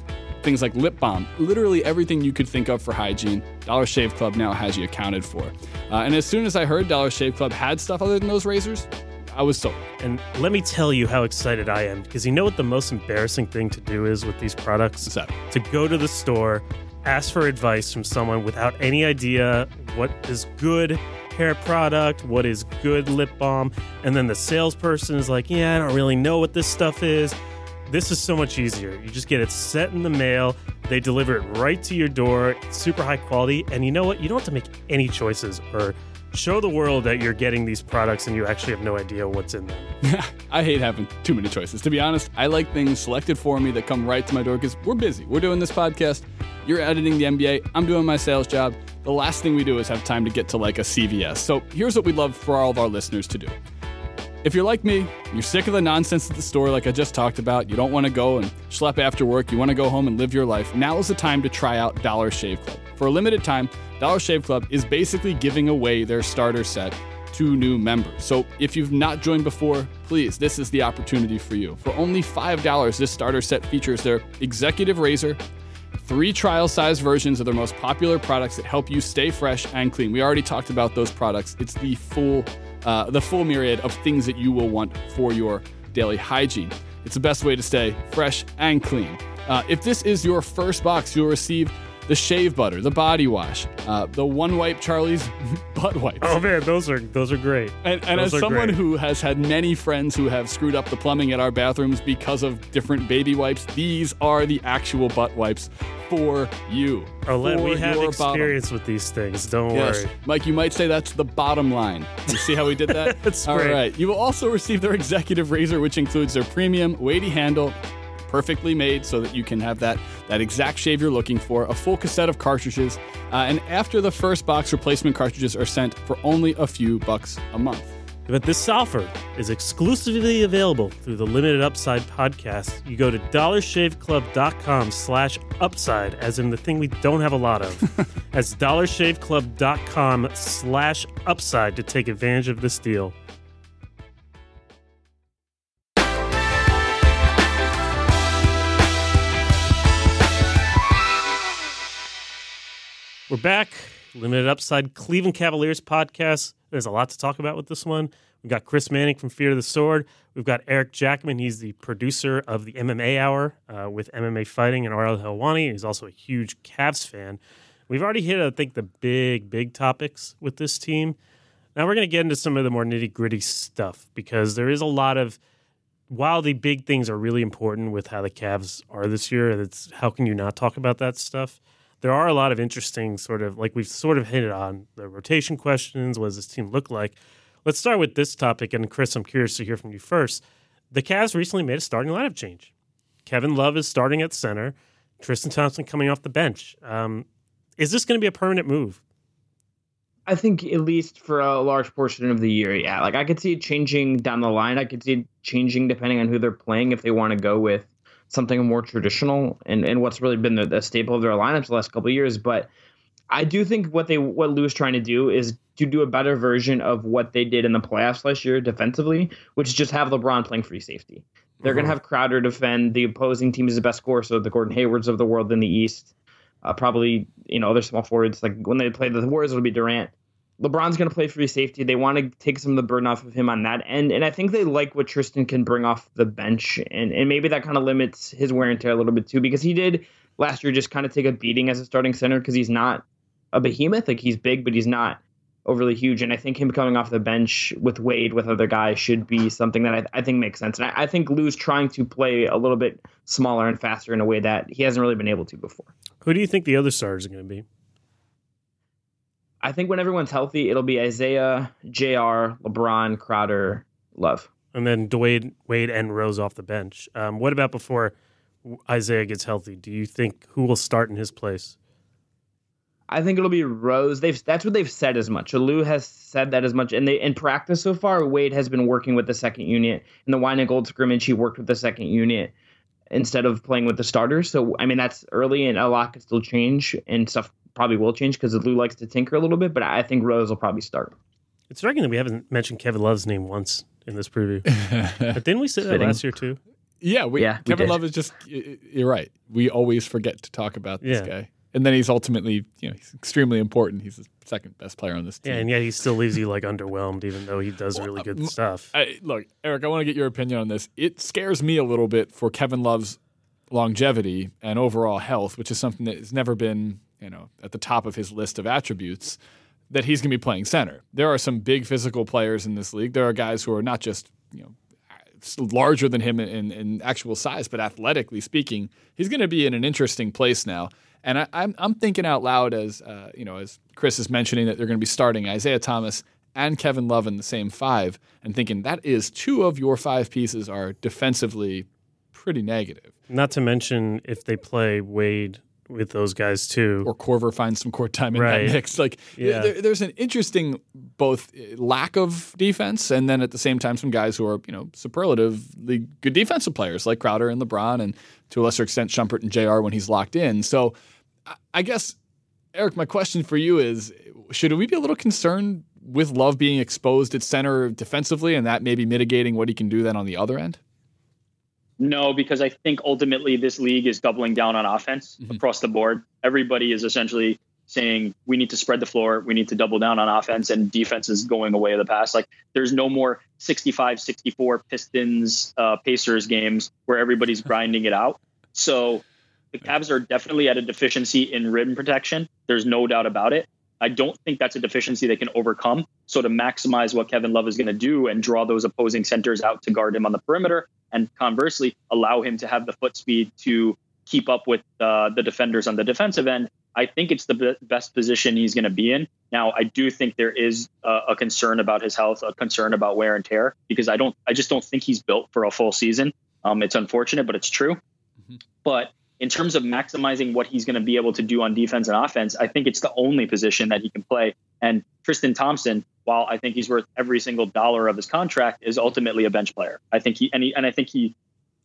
Things like lip balm, literally everything you could think of for hygiene, Dollar Shave Club now has you accounted for. Uh, and as soon as I heard Dollar Shave Club had stuff other than those razors, I was sold. And let me tell you how excited I am because you know what the most embarrassing thing to do is with these products? What's that? To go to the store, ask for advice from someone without any idea what is good hair product, what is good lip balm, and then the salesperson is like, "Yeah, I don't really know what this stuff is." This is so much easier. You just get it sent in the mail. They deliver it right to your door. It's super high quality, and you know what? You don't have to make any choices or show the world that you're getting these products and you actually have no idea what's in them. [LAUGHS] I hate having too many choices. To be honest, I like things selected for me that come right to my door because we're busy. We're doing this podcast. You're editing the NBA. I'm doing my sales job. The last thing we do is have time to get to like a CVS. So here's what we'd love for all of our listeners to do. If you're like me, you're sick of the nonsense at the store, like I just talked about, you don't want to go and schlep after work, you want to go home and live your life, now is the time to try out Dollar Shave Club. For a limited time, Dollar Shave Club is basically giving away their starter set to new members. So if you've not joined before, please, this is the opportunity for you. For only $5, this starter set features their executive razor, three trial size versions of their most popular products that help you stay fresh and clean. We already talked about those products. It's the full uh, the full myriad of things that you will want for your daily hygiene. It's the best way to stay fresh and clean. Uh, if this is your first box, you'll receive the shave butter, the body wash, uh, the one wipe Charlie's [LAUGHS] butt wipes. Oh man, those are those are great. And, and as someone great. who has had many friends who have screwed up the plumbing at our bathrooms because of different baby wipes, these are the actual butt wipes for you. Oh, Len, we have your bottom. experience with these things. Don't Yes. worry. Mike, you might say that's the bottom line. You see how we did that? [LAUGHS] That's All great. right. You will also receive their executive razor, which includes their premium weighty handle, perfectly made so that you can have that, that exact shave you're looking for, a full cassette of cartridges, uh, and after the first box, replacement cartridges are sent for only a few bucks a month. But this offer is exclusively available through the Limited Upside podcast. You go to dollarshaveclub.com slash upside, as in the thing we don't have a lot of. [LAUGHS] That's dollarshaveclub.com slash upside to take advantage of this deal. We're back. Limited Upside Cleveland Cavaliers podcast. There's a lot to talk about with this one. We've got Chris Manning from Fear of the Sword. We've got Eric Jackman. He's the producer of the MMA Hour uh, with MMA Fighting and Ariel Helwani. He's also a huge Cavs fan. We've already hit, I think, the big, big topics with this team. Now we're going to get into some of the more nitty gritty stuff because there is a lot of, while the big things are really important with how the Cavs are this year, it's how can you not talk about that stuff? There are a lot of interesting sort of like we've sort of hinted on the rotation questions. What does this team look like? Let's start with this topic. And Chris, I'm curious to hear from you first. The Cavs recently made a starting lineup change. Kevin Love is starting at center. Tristan Thompson coming off the bench. Um, is this going to be a permanent move? I think at least for a large portion of the year, yeah. Like I could see it changing down the line. I could see it changing depending on who they're playing if they want to go with something more traditional and, and what's really been the, the staple of their lineups the last couple of years. But I do think what they what Lue is trying to do is to do a better version of what they did in the playoffs last year defensively, which is just have LeBron playing free safety. They're going to have Crowder defend. The opposing team is the best scorer, so the Gordon Haywards of the world in the East. Uh, probably, you know, other small forwards. Like when they play the Warriors, it'll be Durant. LeBron's going to play free safety. They want to take some of the burden off of him on that end. And I think they like what Tristan can bring off the bench. And, and maybe that kind of limits his wear and tear a little bit too, because he did last year just kind of take a beating as a starting center because he's not a behemoth. Like he's big, but he's not overly huge. And I think him coming off the bench with Wade, with other guys, should be something that I, I think makes sense. And I, I think Lue's trying to play a little bit smaller and faster in a way that he hasn't really been able to before. Who do you think the other stars are going to be? I think when everyone's healthy, it'll be Isaiah, JR, LeBron, Crowder, Love. And then Dwyane, Wade, and Rose off the bench. Um, what about before Isaiah gets healthy? Do you think who will start in his place? I think it'll be Rose. They've that's what they've said as much. Lue has said that as much, and they in practice so far, Wade has been working with the second unit. In the wine and gold scrimmage, he worked with the second unit instead of playing with the starters. So I mean, that's early, and a lot could still change, and stuff probably will change because Lue likes to tinker a little bit. But I think Rose will probably start. It's striking that we haven't mentioned Kevin Love's name once in this preview. [LAUGHS] but didn't we say that last year too? Yeah, we, Yeah, Kevin did. Love is just. y- y- You're right. We always forget to talk about this Yeah. guy, and then he's ultimately, you know, he's extremely important. He's the second best player on this team. Yeah, and yet he still leaves you like underwhelmed, even though he does really uh, good stuff. I, look, Eric, I want to get your opinion on this. It scares me a little bit for Kevin Love's longevity and overall health, which is something that has never been, you know, at the top of his list of attributes. That he's going to be playing center. There are some big physical players in this league. There are guys who are not just, you know, larger than him in, in actual size, but athletically speaking, he's going to be in an interesting place now. And I, I'm, I'm thinking out loud as uh, you know, as Chris is mentioning that they're going to be starting Isaiah Thomas and Kevin Love in the same five, and thinking that is two of your five pieces are defensively pretty negative. Not to mention if they play Wade with those guys too. Or Korver finds some court time in Right. that mix. Like Yeah. there, there's an interesting both eh, lack of defense and then at the same time some guys who are you know superlatively good defensive players like Crowder and LeBron and to a lesser extent Shumpert and Jr. when he's locked in. So I- I guess Eric, my question for you is: Should we be a little concerned with Love being exposed at center defensively, and that maybe mitigating what he can do then on the other end? No, because I think ultimately this league is doubling down on offense Mhm. across the board. Everybody is essentially saying we need to spread the floor, we need to double down on offense, and defense is going away of the past. Like there's no more 65 64 Pistons uh, Pacers games where everybody's [LAUGHS] grinding it out. So the Cavs are definitely at a deficiency in rim protection. There's no doubt about it. I don't think that's a deficiency they can overcome. So to maximize what Kevin Love is going to do and draw those opposing centers out to guard him on the perimeter, and conversely allow him to have the foot speed to keep up with uh, the defenders on the defensive end. I think it's the be- best position he's going to be in. Now, I do think there is a, a concern about his health, a concern about wear and tear, because I don't, I just don't think he's built for a full season. Um, it's unfortunate, but it's true. Mhm. But in terms of maximizing what he's going to be able to do on defense and offense, I think it's the only position that he can play. And Tristan Thompson, while I think he's worth every single dollar of his contract, is ultimately a bench player. I think he and, he, and I think he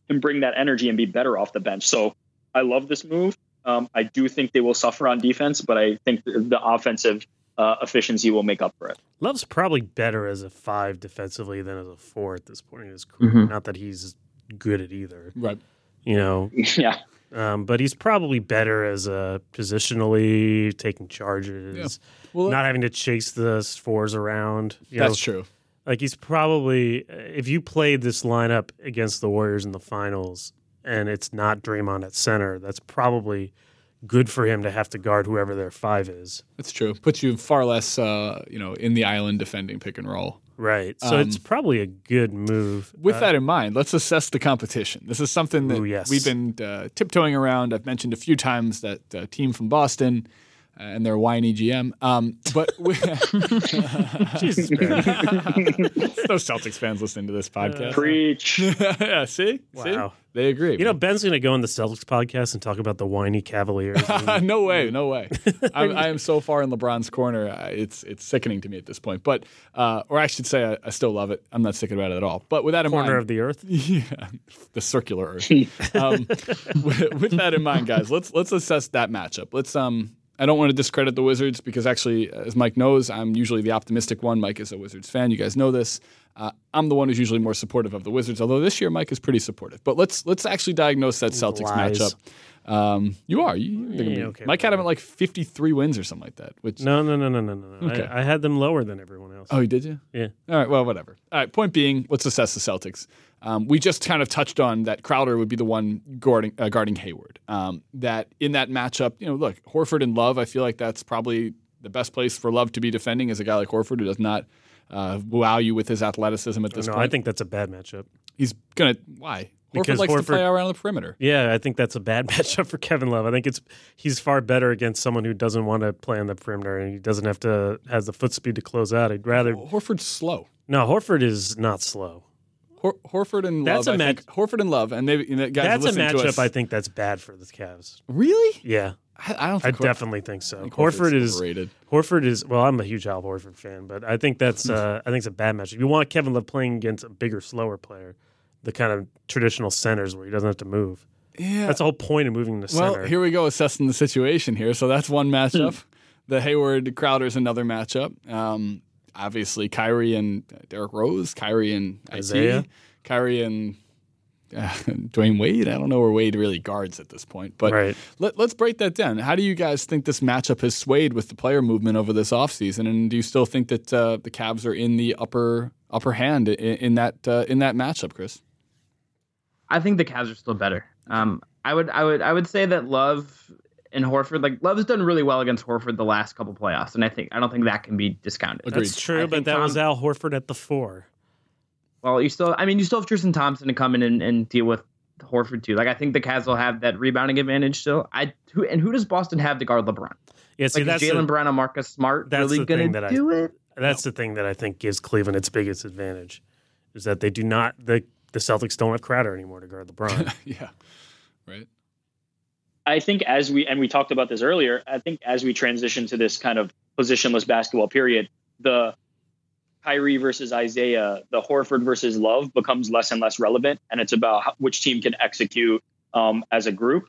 can bring that energy and be better off the bench. So I love this move. Um, I do think they will suffer on defense, but I think the, the offensive uh, efficiency will make up for it. Love's probably better as a five defensively than as a four at this point in his career. Not that he's good at either, Right. you know. [LAUGHS] yeah. Um, but he's probably better as a positionally taking charges, Well, not having to chase the fours around. That's know, true. Like he's probably if you played this lineup against the Warriors in the finals and it's not Draymond at center, that's probably good for him to have to guard whoever their five is. That's true. Puts you far less, uh, you know, in the island defending pick and roll. Right. So Um, it's probably a good move. With Uh, that in mind, let's assess the competition. This is something that Ooh, yes. we've been uh, tiptoeing around. I've mentioned a few times that uh, team from Boston and their whiny GM. Um, but we, [LAUGHS] Jesus, man. [LAUGHS] no Celtics fans listening to this podcast. Preach. [LAUGHS] yeah, see, see, Wow. they agree. You know, Ben's going to go on the Celtics podcast and talk about the whiny Cavaliers. and- no way, no way. I'm, I am so far in LeBron's corner. uh, It's it's sickening to me at this point. But uh, or I should say, I, I still love it. I'm not sick about it at all. But with that in corner mind, of the earth. yeah, the circular Earth. um, with, with that in mind, guys, let's let's assess that matchup. Let's um I don't want to discredit the Wizards because actually, as Mike knows, I'm usually the optimistic one. Mike is a Wizards fan. You guys know this. Uh, I'm the one who's usually more supportive of the Wizards, although this year Mike is pretty supportive. But let's let's actually diagnose that Celtics Lies. matchup. Um, you are. You, Yeah, be- okay, Mike had him at like 53 wins or something like that. Which No, no, no, no, no, no. no. Okay. I, I had them lower than everyone else. oh, you did you? Yeah. All right. Well, whatever. All right. Point being, let's assess the Celtics. Um, we just kind of touched on that Crowder would be the one guarding, uh, guarding Hayward. Um, that in that matchup, you know, look, Horford and Love. I feel like that's probably the best place for Love to be defending is a guy like Horford who does not uh, wow you with his athleticism at this no, point. I think that's a bad matchup. he's gonna why. Horford Because likes to play around the perimeter. Yeah, I think that's a bad [LAUGHS] matchup for Kevin Love. I think it's he's far better against someone who doesn't want to play on the perimeter and he doesn't have to has the foot speed to close out. I'd rather Horford's slow. no. Horford is not slow. Hor- Horford and That's Love. a I match- Horford and Love, and maybe you know, guys That's a matchup I think that's bad for the Cavs. Really? Yeah, I, I don't. I Think Hor- definitely think so. Think Horford is overrated. Horford is well. I'm a huge Al Horford fan, but I think that's uh, I think it's a bad matchup. You want Kevin Love playing against a bigger, slower player, the kind of traditional centers where he doesn't have to move. Yeah. That's the whole point of moving the Well, center. here we go assessing the situation here. So that's one [LAUGHS] matchup. the Hayward Crowder is another matchup. Um, obviously, Kyrie and Derrick Rose, Kyrie and Isaiah, Isaiah. Kyrie and uh, [LAUGHS] Dwyane Wade. I don't know where Wade really guards at this point, but Right. let, let's break that down. How do you guys think this matchup has swayed with the player movement over this offseason? And do you still think that uh, the Cavs are in the upper upper hand in, in that uh, in that matchup, Chris? I think the Cavs are still better. Um, I would, I would, I would say that Love and Horford, like Love has done really well against Horford the last couple playoffs, and I think I don't think that can be discounted. Agreed. That's true, I but that Tom- was Al Horford at the four. Well, you still, I mean, you still have Tristan Thompson to come in and, and deal with Horford too. Like I think the Cavs will have that rebounding advantage still. I who and who does Boston have to guard LeBron? Yeah, see, Like that's is Jalen the, Brown and Marcus Smart that's really the going thing to that I- do it? that's the thing that I think gives Cleveland its biggest advantage is that they do not the the Celtics don't have Crowder anymore to guard LeBron. [LAUGHS] yeah, right. I think as we and we talked about this earlier, I think as we transition to this kind of positionless basketball period, the Kyrie versus Isaiah, the Horford versus Love becomes less and less relevant, and it's about how, which team can execute um, as a group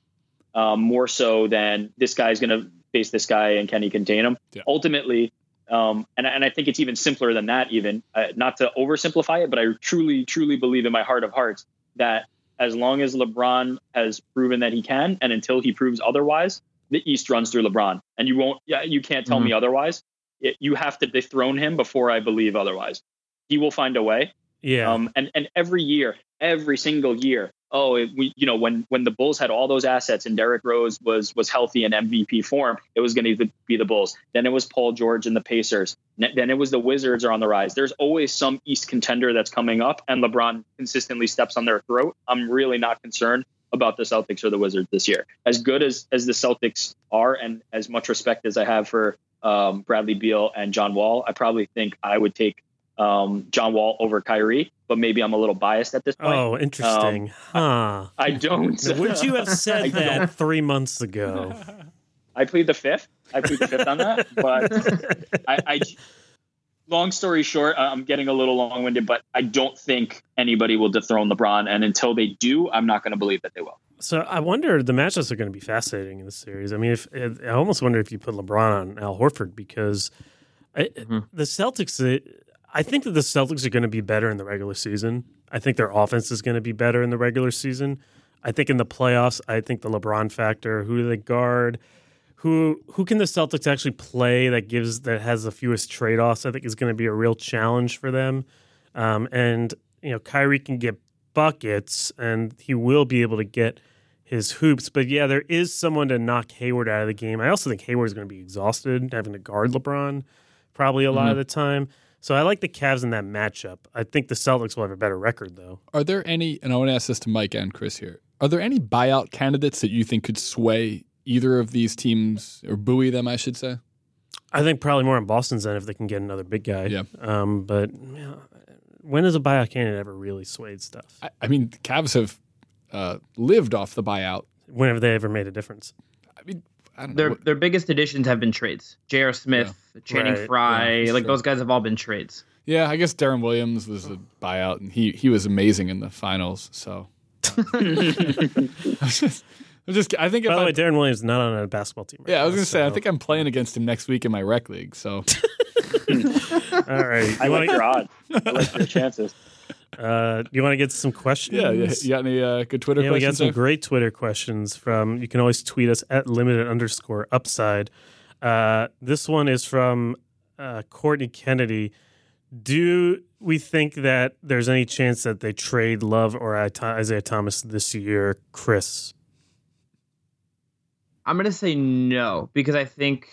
um, more so than this guy is going to face this guy and can he contain him. Yeah. Ultimately, um, and and I think it's even simpler than that. Even uh, not to oversimplify it, but I truly truly believe in my heart of hearts that as long as LeBron has proven that he can, and until he proves otherwise, the East runs through LeBron, and you won't. Yeah, you can't tell me otherwise. It, you have to dethrone him before I believe otherwise. He will find a way. yeah, Um, and and every year, every single year, oh, it, we, you know, when when the Bulls had all those assets and Derrick Rose was was healthy in MVP form, it was going to be the Bulls. Then it was Paul George and the Pacers. Then it was the Wizards are on the rise. There's always some East contender that's coming up, and LeBron consistently steps on their throat. I'm really not concerned about the Celtics or the Wizards this year. As good as as the Celtics are, and as much respect as I have for um, Bradley Beal and John Wall, I probably think I would take um, John Wall over Kyrie, but maybe I'm a little biased at this point. oh, interesting, huh? I don't. Would you have [LAUGHS] I said don't. that three months ago? I plead the fifth. I plead the fifth on that. But I, I, long story short, I'm getting a little long winded, but I don't think anybody will dethrone LeBron. And until they do, I'm not going to believe that they will. So I wonder the matchups are going to be fascinating in this series. I mean, if I almost wonder if you put LeBron on Al Horford because I, the Celtics. I think that the Celtics are going to be better in the regular season. I think their offense is going to be better in the regular season. I think in the playoffs, I think the LeBron factor, who do they guard, who who can the Celtics actually play that gives that has the fewest trade offs, I think is going to be a real challenge for them. Um, and you know, Kyrie can get buckets, and he will be able to get his hoops. But yeah, there is someone to knock Hayward out of the game. I also think Hayward is going to be exhausted having to guard LeBron probably a lot of the time. So I like the Cavs in that matchup. I think the Celtics will have a better record though. Are there any, and I want to ask this to Mike and Chris here, are there any buyout candidates that you think could sway either of these teams or buoy them, I should say? I think probably more on Boston's end if they can get another big guy. Yeah. Um, but you know, when has a buyout candidate ever really swayed stuff? I, I mean, the Cavs have uh, lived off the buyout. When have they ever made a difference? I mean, I don't know. Their What- their biggest additions have been trades. J.R. Smith, Channing Right. Frye, Yeah, like sure. those guys have all been trades. Yeah, I guess Deron Williams was a buyout, and he he was amazing in the finals. So [LAUGHS] [LAUGHS] I was just, I'm just. I think if By the I, way, Deron Williams is not on a basketball team. Right yeah, I was now, gonna say. I think I'm playing against him next week in my rec league. So [LAUGHS] All right. I like want your odds. I like your chances. Uh, you want to get some questions? yeah, you, you got any uh, good Twitter Yeah, we got questions? some there? great Twitter questions from. You can always tweet us at limited underscore upside. Uh, this one is from uh, Courtney Kennedy. Do we think that there's any chance that they trade Love or Isaiah Thomas this year, Chris? I'm gonna say no because I think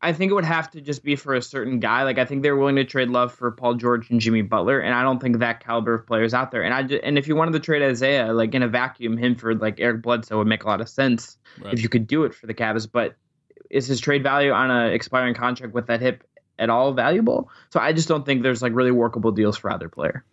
I think it would have to just be for a certain guy. Like I think they're willing to trade Love for Paul George and Jimmy Butler, and I don't think that caliber of players out there. And I just, and if you wanted to trade Isaiah, like in a vacuum, him for like Eric Bledsoe would make a lot of sense Right. if you could do it for the Cavs. But is his trade value on an expiring contract with that hip at all valuable? So I just don't think there's like really workable deals for either player.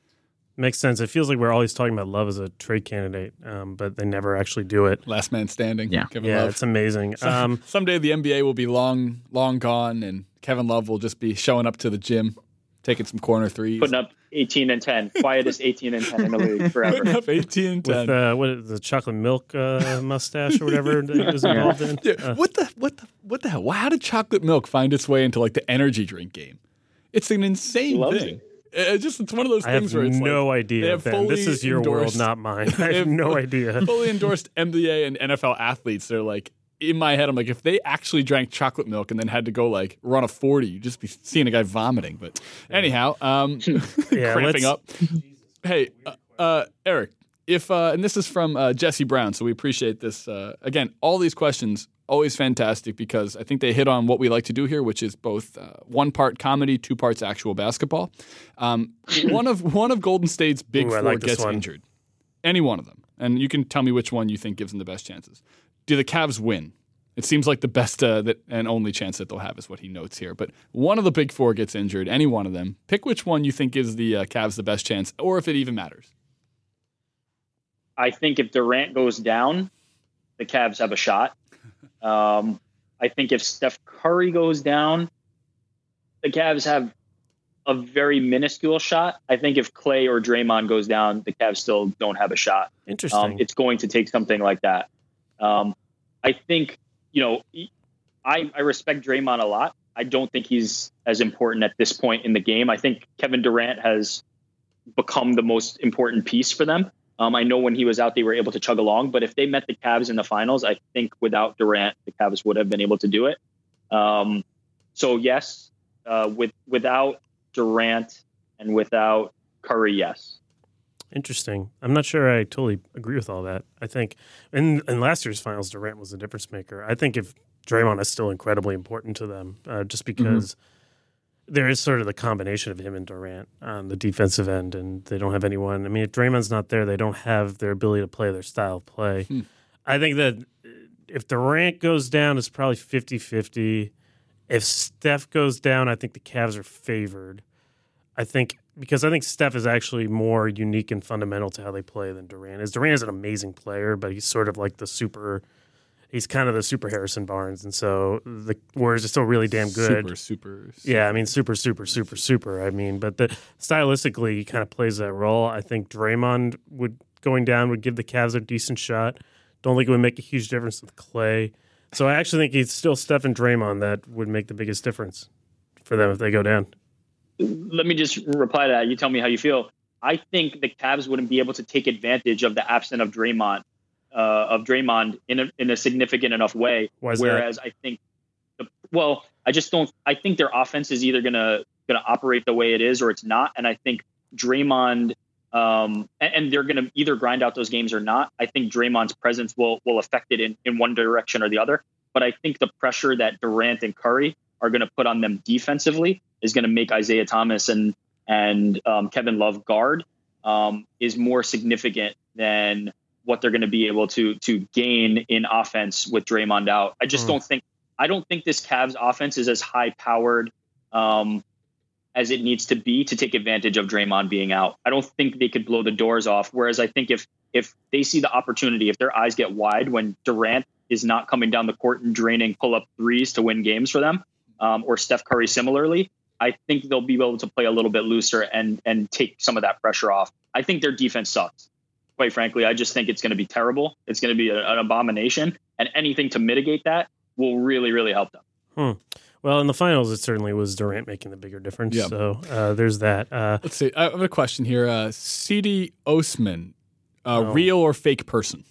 Makes sense. It feels like we're always talking about Love as a trade candidate, um, but they never actually do it. Last man standing. Yeah. Kevin yeah, Love. it's amazing. Um, [LAUGHS] Someday the NBA will be long, long gone, and Kevin Love will just be showing up to the gym, taking some corner threes, Putting up 18 and 10, quietest 18 and 10 in the league forever. putting up 18 and 10. with uh, what is the chocolate milk uh, mustache or whatever that he was involved in. Yeah, Uh, what the what the what the hell? Why- How did chocolate milk find its way into like the energy drink game? It's an insane loves thing. It's just it's one of those I have things where it's no like, idea. they have Ben. This is your endorsed- world, not mine. [LAUGHS] I have no idea. fully [LAUGHS] endorsed NBA and NFL athletes. They're like in my head. I'm like, if they actually drank chocolate milk and then had to go like run a 40, you'd just be seeing a guy vomiting. But anyhow, um, [LAUGHS] Yeah, cramping up. Hey, uh, uh, Eric, if uh, and this is from uh, Jesse Brown, so we appreciate this. Uh, again, all these questions always fantastic because I think they hit on what we like to do here, which is both uh, one part comedy, two parts actual basketball. Um, [CLEARS THROAT] one of one of Golden State's big Ooh, four like gets injured, any one of them, and you can tell me which one you think gives them the best chances. Do the Cavs win? It seems like the best uh, that and only chance that they'll have is what he notes here. But one of the big four gets injured, any one of them. Pick which one you think gives the uh, Cavs the best chance, or if it even matters. I think if Durant goes down, the Cavs have a shot. Um, I think if Steph Curry goes down, the Cavs have a very minuscule shot. I think if Clay or Draymond goes down, the Cavs still don't have a shot. Interesting. Um, it's going to take something like that. Um, I think, you know, I, I respect Draymond a lot. I don't think he's as important at this point in the game. I think Kevin Durant has become the most important piece for them. Um, I know when he was out, they were able to chug along, but if they met the Cavs in the finals, I think without Durant, the Cavs would have been able to do it. Um, so yes, uh, with without Durant and without Curry, yes. Interesting. I'm not sure I totally agree with all that. I think in, in last year's finals, Durant was a difference maker. I think if Draymond is still incredibly important to them, uh, just because there is sort of the combination of him and Durant on the defensive end, and they don't have anyone. I mean, if Draymond's not there, they don't have their ability to play their style of play. Hmm. I think that if Durant goes down, it's probably 50 50. If Steph goes down, I think the Cavs are favored. I think because I think Steph is actually more unique and fundamental to how they play than Durant is. Durant is an amazing player, but he's sort of like the super. He's kind of the super Harrison Barnes, and so the Warriors are still really damn good. Super, super. Yeah, I mean, super, super, super, super. I mean, but the stylistically, he kind of plays that role. I think Draymond would going down would give the Cavs a decent shot. Don't think it would make a huge difference with Clay. So I actually think it's still Steph and Draymond that would make the biggest difference for them if they go down. let me just reply to that. You tell me how you feel. I think the Cavs wouldn't be able to take advantage of the absence of Draymond, uh, of Draymond in a, in a significant enough way. Is that? Whereas I think, the, well, I just don't. I think their offense is either gonna gonna operate the way it is or it's not. And I think Draymond, um, and, and they're gonna either grind out those games or not. I think Draymond's presence will will affect it in in one direction or the other. But I think the pressure that Durant and Curry are going to put on them defensively is going to make Isaiah Thomas and and um, Kevin Love guard um, is more significant than what they're going to be able to to gain in offense with Draymond out. I just Mm. don't think I don't think this Cavs offense is as high powered um, as it needs to be to take advantage of Draymond being out. I don't think they could blow the doors off. Whereas I think if if they see the opportunity, if their eyes get wide when Durant is not coming down the court and draining pull up threes to win games for them, um, or Steph Curry similarly, I think they'll be able to play a little bit looser and and take some of that pressure off. I think their defense sucks. Quite frankly, I just think it's going to be terrible. It's going to be a, an abomination, and anything to mitigate that will really, really help them. Hmm. Well, in the finals, it certainly was Durant making the bigger difference. Yeah. So uh, there's that. Uh, Let's see. I have a question here. Uh, Cedi Osman, uh, Oh. real or fake person?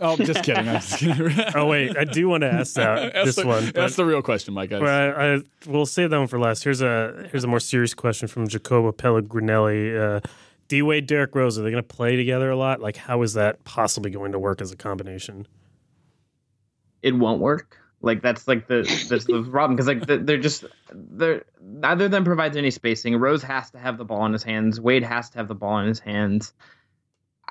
oh, just kidding. I'm just kidding. [LAUGHS] oh wait, I do want to ask that [LAUGHS] this the, one. That's the real question, Mike. but I, I, we'll save that one for last. Here's a here's a more serious question from Jacobo Pellegrinelli. Uh, D Wade, Derrick Rose, are they going to play together a lot? Like, how is that possibly going to work as a combination? it won't work. Like that's like the that's the problem because like they're just they're neither of them provides any spacing. Rose has to have the ball in his hands. Wade has to have the ball in his hands.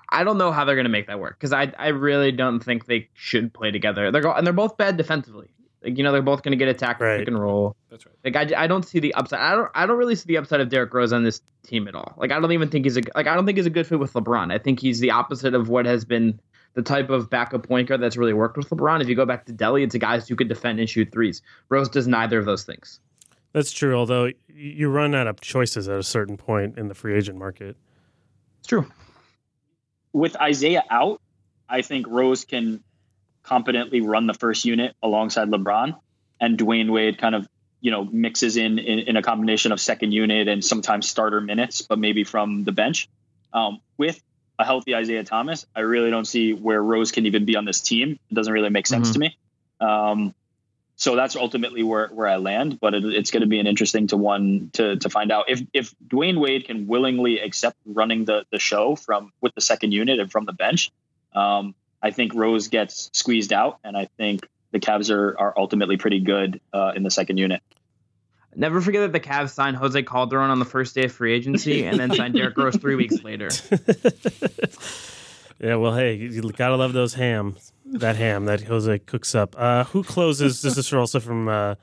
I don't know how they're going to make that work because I I really don't think they should play together. They're go- and they're both bad defensively. Like you know they're both going to get attacked Right. pick and roll. That's right. Like I, I don't see the upside. I don't I don't really see the upside of Derrick Rose on this team at all. Like I don't even think he's a like I don't think he's a good fit with LeBron. I think he's the opposite of what has been the type of backup point guard that's really worked with LeBron. If you go back to Delly, it's a guys who could defend and shoot threes. Rose does neither of those things. That's true. Although you run out of choices at a certain point in the free agent market. It's true. With Isaiah out, I think Rose can competently run the first unit alongside LeBron, and Dwyane Wade kind of you know mixes in in, in a combination of second unit and sometimes starter minutes, but maybe from the bench. Um, with a healthy Isaiah Thomas, I really don't see where Rose can even be on this team. It doesn't really make sense Mhm. to me. Um, so that's ultimately where, where I land, but it, it's going to be an interesting to one to, to find out if if Dwyane Wade can willingly accept running the the show from with the second unit and from the bench. Um, I think Rose gets squeezed out, and I think the Cavs are are ultimately pretty good uh, in the second unit. Never forget that the Cavs signed Jose Calderon on the first day of free agency and then signed Derrick Rose three weeks later. [LAUGHS] Yeah, well, hey, you gotta love those ham, that ham that Jose cooks up. Uh, who closes? this is also from uh,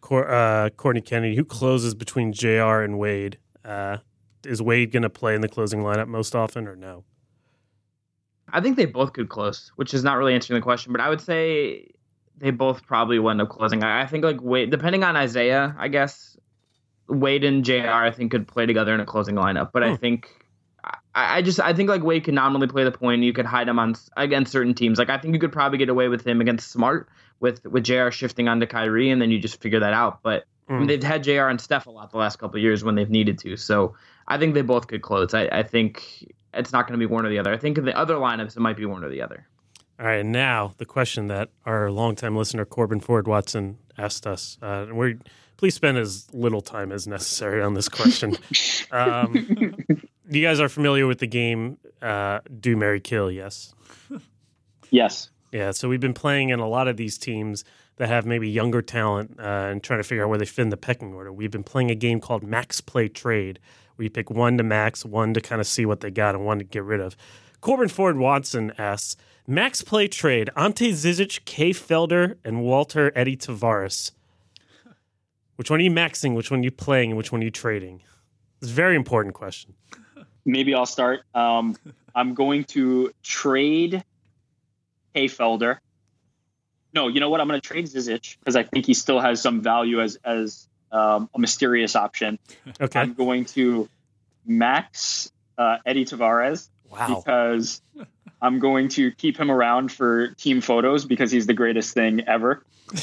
Cor- uh, Courtney Kennedy. Who closes between Jr. and Wade? Uh, is Wade gonna play in the closing lineup most often, or no? I think they both could close, which is not really answering the question, but I would say they both probably will end up closing. I, I think like Wade, depending on Isaiah, I guess Wade and Jr. I think could play together in a closing lineup, but I Hmm. think. I, I just I think like Wade can nominally play the point. You could hide him on against certain teams. Like I think you could probably get away with him against Smart with with Jr. shifting onto Kyrie, and then you just figure that out. But I mean, they've had Jr. and Steph a lot the last couple of years when they've needed to. So I think they both could close. I, I think it's not going to be one or the other. I think in the other lineups it might be one or the other. All right, and now the question that our longtime listener Corbin Ford Watson asked us, uh, and we please spend as little time as necessary on this question. [LAUGHS] um, you guys are familiar with the game uh, Do Mary Kill? Yes. Yes. Yeah, so we've been playing in a lot of these teams that have maybe younger talent uh, and trying to figure out where they fit in the pecking order. We've been playing a game called Max Play Trade, where you pick one to max, one to kind of see what they got, and one to get rid of. Corbin Ford Watson asks Max Play Trade, Ante Zizic, Kay Felder, and Walter Edy Tavares. Which one are you maxing? Which one are you playing? And which one are you trading? It's a very important question. Maybe I'll start. Um, I'm going to trade Kay Felder. No, you know what? I'm going to trade Zizic because I think he still has some value as as um, a mysterious option. Okay. I'm going to max uh, Edy Tavares Wow. because I'm going to keep him around for team photos because he's the greatest thing ever.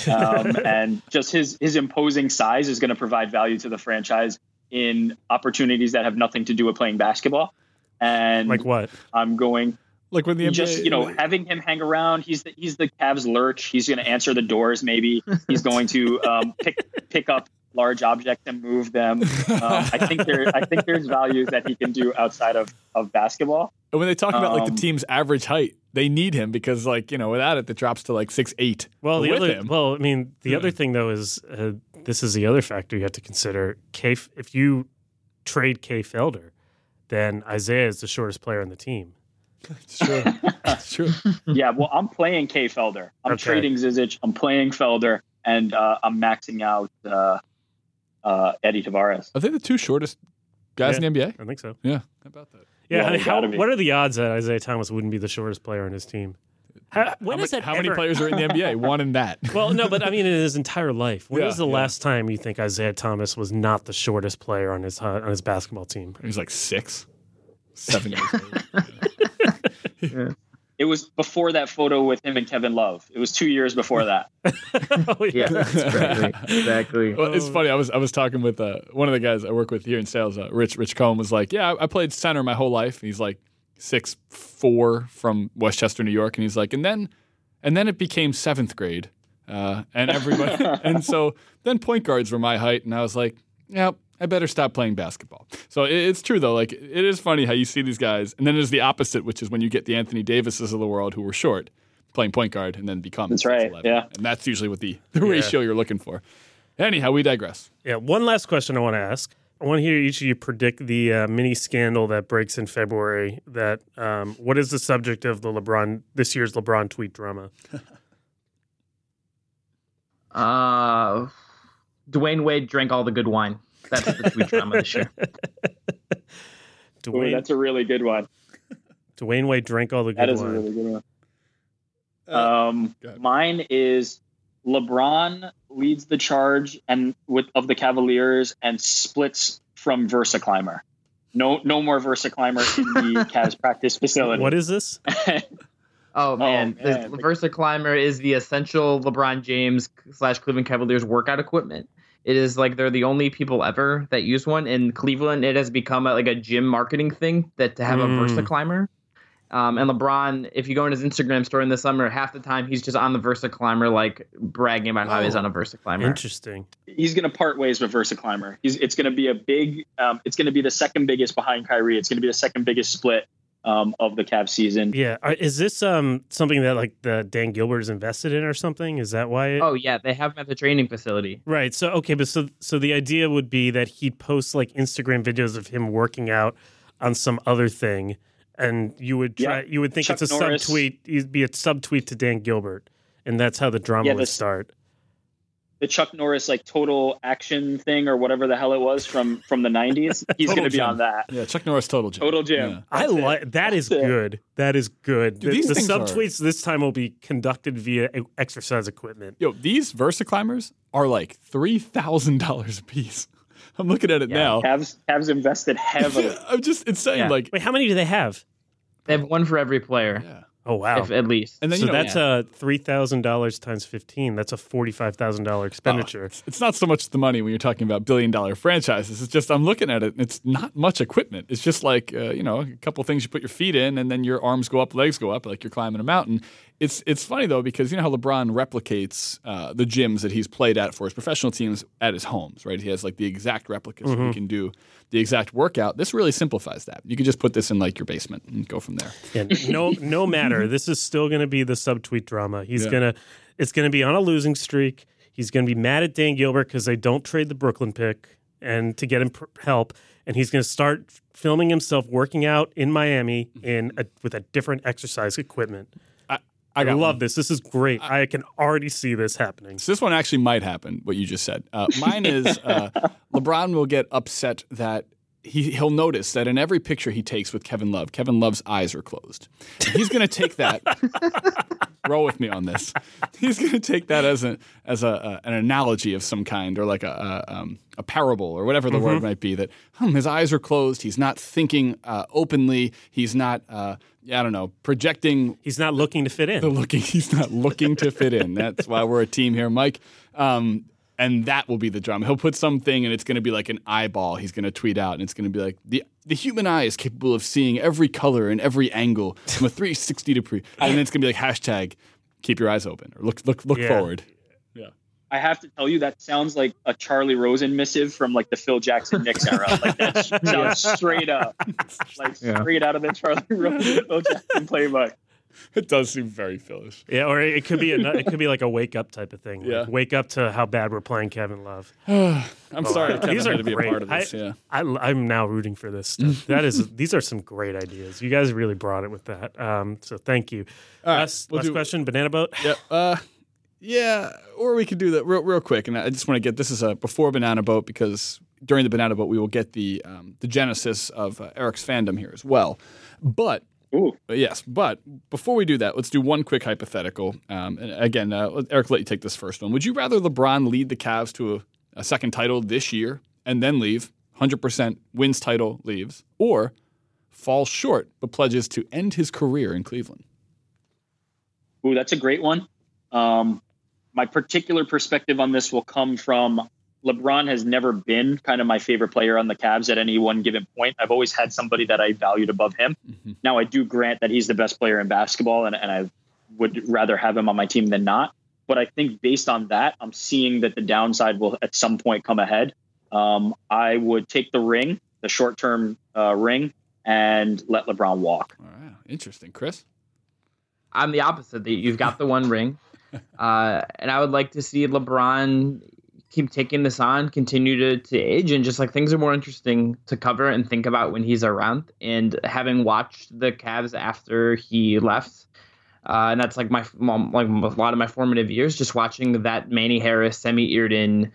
Um, [LAUGHS] and just his his imposing size is going to provide value to the franchise in opportunities that have nothing to do with playing basketball. And Like what? I'm going Like when the NBA, just you know having him hang around. He's the he's the Cavs lurch. He's going to answer the doors. Maybe he's going to um, pick pick up large objects and move them. Um, I think there I think there's values that he can do outside of of basketball. And when they talk about like Um, the team's average height, they need him because like you know without it, it drops to like six eight. Well, the other him, well, I mean, the other thing though is uh, this is the other factor you have to consider. K, if you trade K Felder, then Isaiah is the shortest player on the team. it's true. [LAUGHS] it's true. yeah, well, I'm playing K Felder. I'm Okay. trading Zizic. I'm playing Felder, and uh, I'm maxing out uh, uh, Edy Tavares. Are they the two shortest guys Yeah. in the NBA? I think so. Yeah. How about that? Yeah. Yeah, I mean, how, what are the odds that Isaiah Thomas wouldn't be the shortest player on his team? How, when how has ma- that how many players are in the [LAUGHS] NBA? One in that. Well, no, but I mean, in his entire life, when Yeah, was the yeah. last time you think Isaiah Thomas was not the shortest player on his uh, on his basketball team? He's like six, [LAUGHS] seven years old. [LAUGHS] It was before that photo with him and Kevin Love. It was two years before that. [LAUGHS] oh, Yeah, exactly. exactly. Well, it's funny. I was I was talking with uh, one of the guys I work with here in sales. Uh, Rich Rich Cohen was like, "Yeah, I, I played center my whole life." He's like six four from Westchester, New York, and he's like, and then and then it became seventh grade, uh, and everybody, [LAUGHS] and so then point guards were my height, and I was like, "Yeah, I better stop playing basketball." So it's true though. Like it is funny how you see these guys, and then there's the opposite, which is when you get the Anthony Davises of the world who were short. Playing point guard and then become That's right, 6'11". yeah. and that's usually what the, the ratio you're looking for. Anyhow, we digress. Yeah, one last question I want to ask. I want to hear each of you predict the uh, mini scandal that breaks in February. That um, what is the subject of the LeBron this year's LeBron tweet drama? [LAUGHS] Uh, Dwyane Wade drank all the good wine. That's the tweet drama this year. [LAUGHS] Ooh, Dwyane, that's a really good one. Dwyane Wade drank all the good That is a really good one. Uh, Um, go ahead. mine is LeBron leads the charge and with of the Cavaliers and splits from Versa Climber. No, no more Versa Climber in the [LAUGHS] Cavs practice facility. what is this? [LAUGHS] Oh man, man. the Versa Climber is the essential LeBron James slash Cleveland Cavaliers workout equipment. It is like they're the only people ever that use one in Cleveland. It has become a, like a gym marketing thing that to have a Versa Climber. Um, and LeBron, if you go on his Instagram story in the summer, half the time he's just on the Versa Climber, like bragging about how he's Oh. on a Versa Climber. Interesting. He's going to part ways with Versa Climber. He's, it's going to be a big. Um, it's going to be the second biggest behind Kyrie. It's going to be the second biggest split um, of the Cavs season. Yeah, is this um something that like the Dan Gilbert is invested in or something? Is that why? It, Oh yeah, they have him at the training facility. Right. So okay, but so so the idea would be that he'd post like Instagram videos of him working out on some other thing, and you would try. Yeah. You would think Chuck it's a Norris. subtweet. It'd be a subtweet to Dan Gilbert, and that's how the drama Yeah, would this- start. The Chuck Norris like total action thing or whatever the hell it was from from the '90s. [LAUGHS] He's going to be on that. Yeah, Chuck Norris total gym. Total Gym. Yeah. I That's like that is That's it. good. That is good. Dude, the these the things are- this time will be conducted via exercise equipment. Yo, these Versa climbers are like three thousand dollars a piece. [LAUGHS] I'm looking at it Yeah. now. Cavs Cavs invested [LAUGHS] heavily. I'm just insane. Yeah. Like, Wait, how many do they have? They have one for every player, yeah. Oh wow. if, at least. And then so you know, that's a three thousand dollars times fifteen. That's a forty five thousand dollar expenditure. It's not so much the money when you're talking about billion dollar franchises. It's just I'm looking at it and it's not much equipment. It's just like uh, you know a couple things you put your feet in and then your arms go up, legs go up, like you're climbing a mountain. It's it's funny though because you know how LeBron replicates uh, the gyms that he's played at for his professional teams at his homes, right? He has like the exact replicas so he can do the exact workout. This really simplifies that. You can just put this in like your basement and go from there. And no, no matter. [LAUGHS] This is still going to be the subtweet drama. He's Yeah. gonna, it's going to be on a losing streak. He's going to be mad at Dan Gilbert because they don't trade the Brooklyn pick and to get him help. And he's going to start filming himself working out in Miami in a, with a different exercise equipment. I, I, love one. this. This is great. I can already see this happening. So this one actually might happen. What you just said. Uh, mine is uh, [LAUGHS] LeBron will get upset that he he'll notice that in every picture he takes with Kevin Love, Kevin Love's eyes are closed. He's going to take that. [LAUGHS] roll with me on this. He's going to take that as a as a, a an analogy of some kind, or like a a, um, a parable, or whatever the word might be. That hmm, his eyes are closed. He's not thinking uh, openly. He's not. Uh, I don't know, projecting He's not looking to fit in. the looking he's not looking to fit in. That's why we're a team here, Mike. Um, and that will be the drama. He'll put something and it's going to be like an eyeball. He's going to tweet out and it's going to be like the the human eye is capable of seeing every color and every angle from a [LAUGHS] 360 degree. And then it's going to be like hashtag keep your eyes open or look look look Yeah. forward. Yeah. I have to tell you that sounds like a Charley Rosen missive from like the Phil Jackson Knicks era. Like that sounds [LAUGHS] straight up, [LAUGHS] like Yeah. straight out of the Charley Rosen Phil Jackson playbook. [LAUGHS] It does seem very Philish. yeah, or it could be a, it could be like a wake up type of thing. Like, Yeah. wake up to how bad we're playing Kevin Love. [SIGHS] I'm sorry, Kevin These are to be great. a part of this. I, yeah. I, am now rooting for this stuff. [LAUGHS] That is, these are some great ideas. You guys really brought it with that. Um, so thank you. right, last we'll last do- question, banana boat. [LAUGHS] Yep. Uh, yeah, or we could do that real, real quick. And I just want to get this is a before Banana Boat because during the Banana Boat we will get the um, the genesis of uh, Eric's fandom here as well. But Ooh, uh, yes, but before we do that, let's do one quick hypothetical. Um, and again, uh, Eric, let you take this first one. Would you rather LeBron lead the Cavs to a, a second title this year and then leave, 100% wins title, leaves, or falls short but pledges to end his career in Cleveland? Ooh, that's a great one. Um, my particular perspective on this will come from LeBron has never been kind of my favorite player on the Cavs at any one given point. I've always had somebody that I valued above him. Mm-hmm. Now, I do grant that he's the best player in basketball, and, and I would rather have him on my team than not. But I think based on that, I'm seeing that the downside will at some point come ahead. Um, I would take the ring, the short term uh, ring, and let LeBron walk. Interesting. Chris? I'm the opposite. You've got the one ring. [LAUGHS] Uh, and I would like to see LeBron keep taking this on, continue to, to age, and just like things are more interesting to cover and think about when he's around. And having watched the Cavs after he left, uh, and that's like my mom, like a lot of my formative years, just watching that Manny Harris, Semih Erden,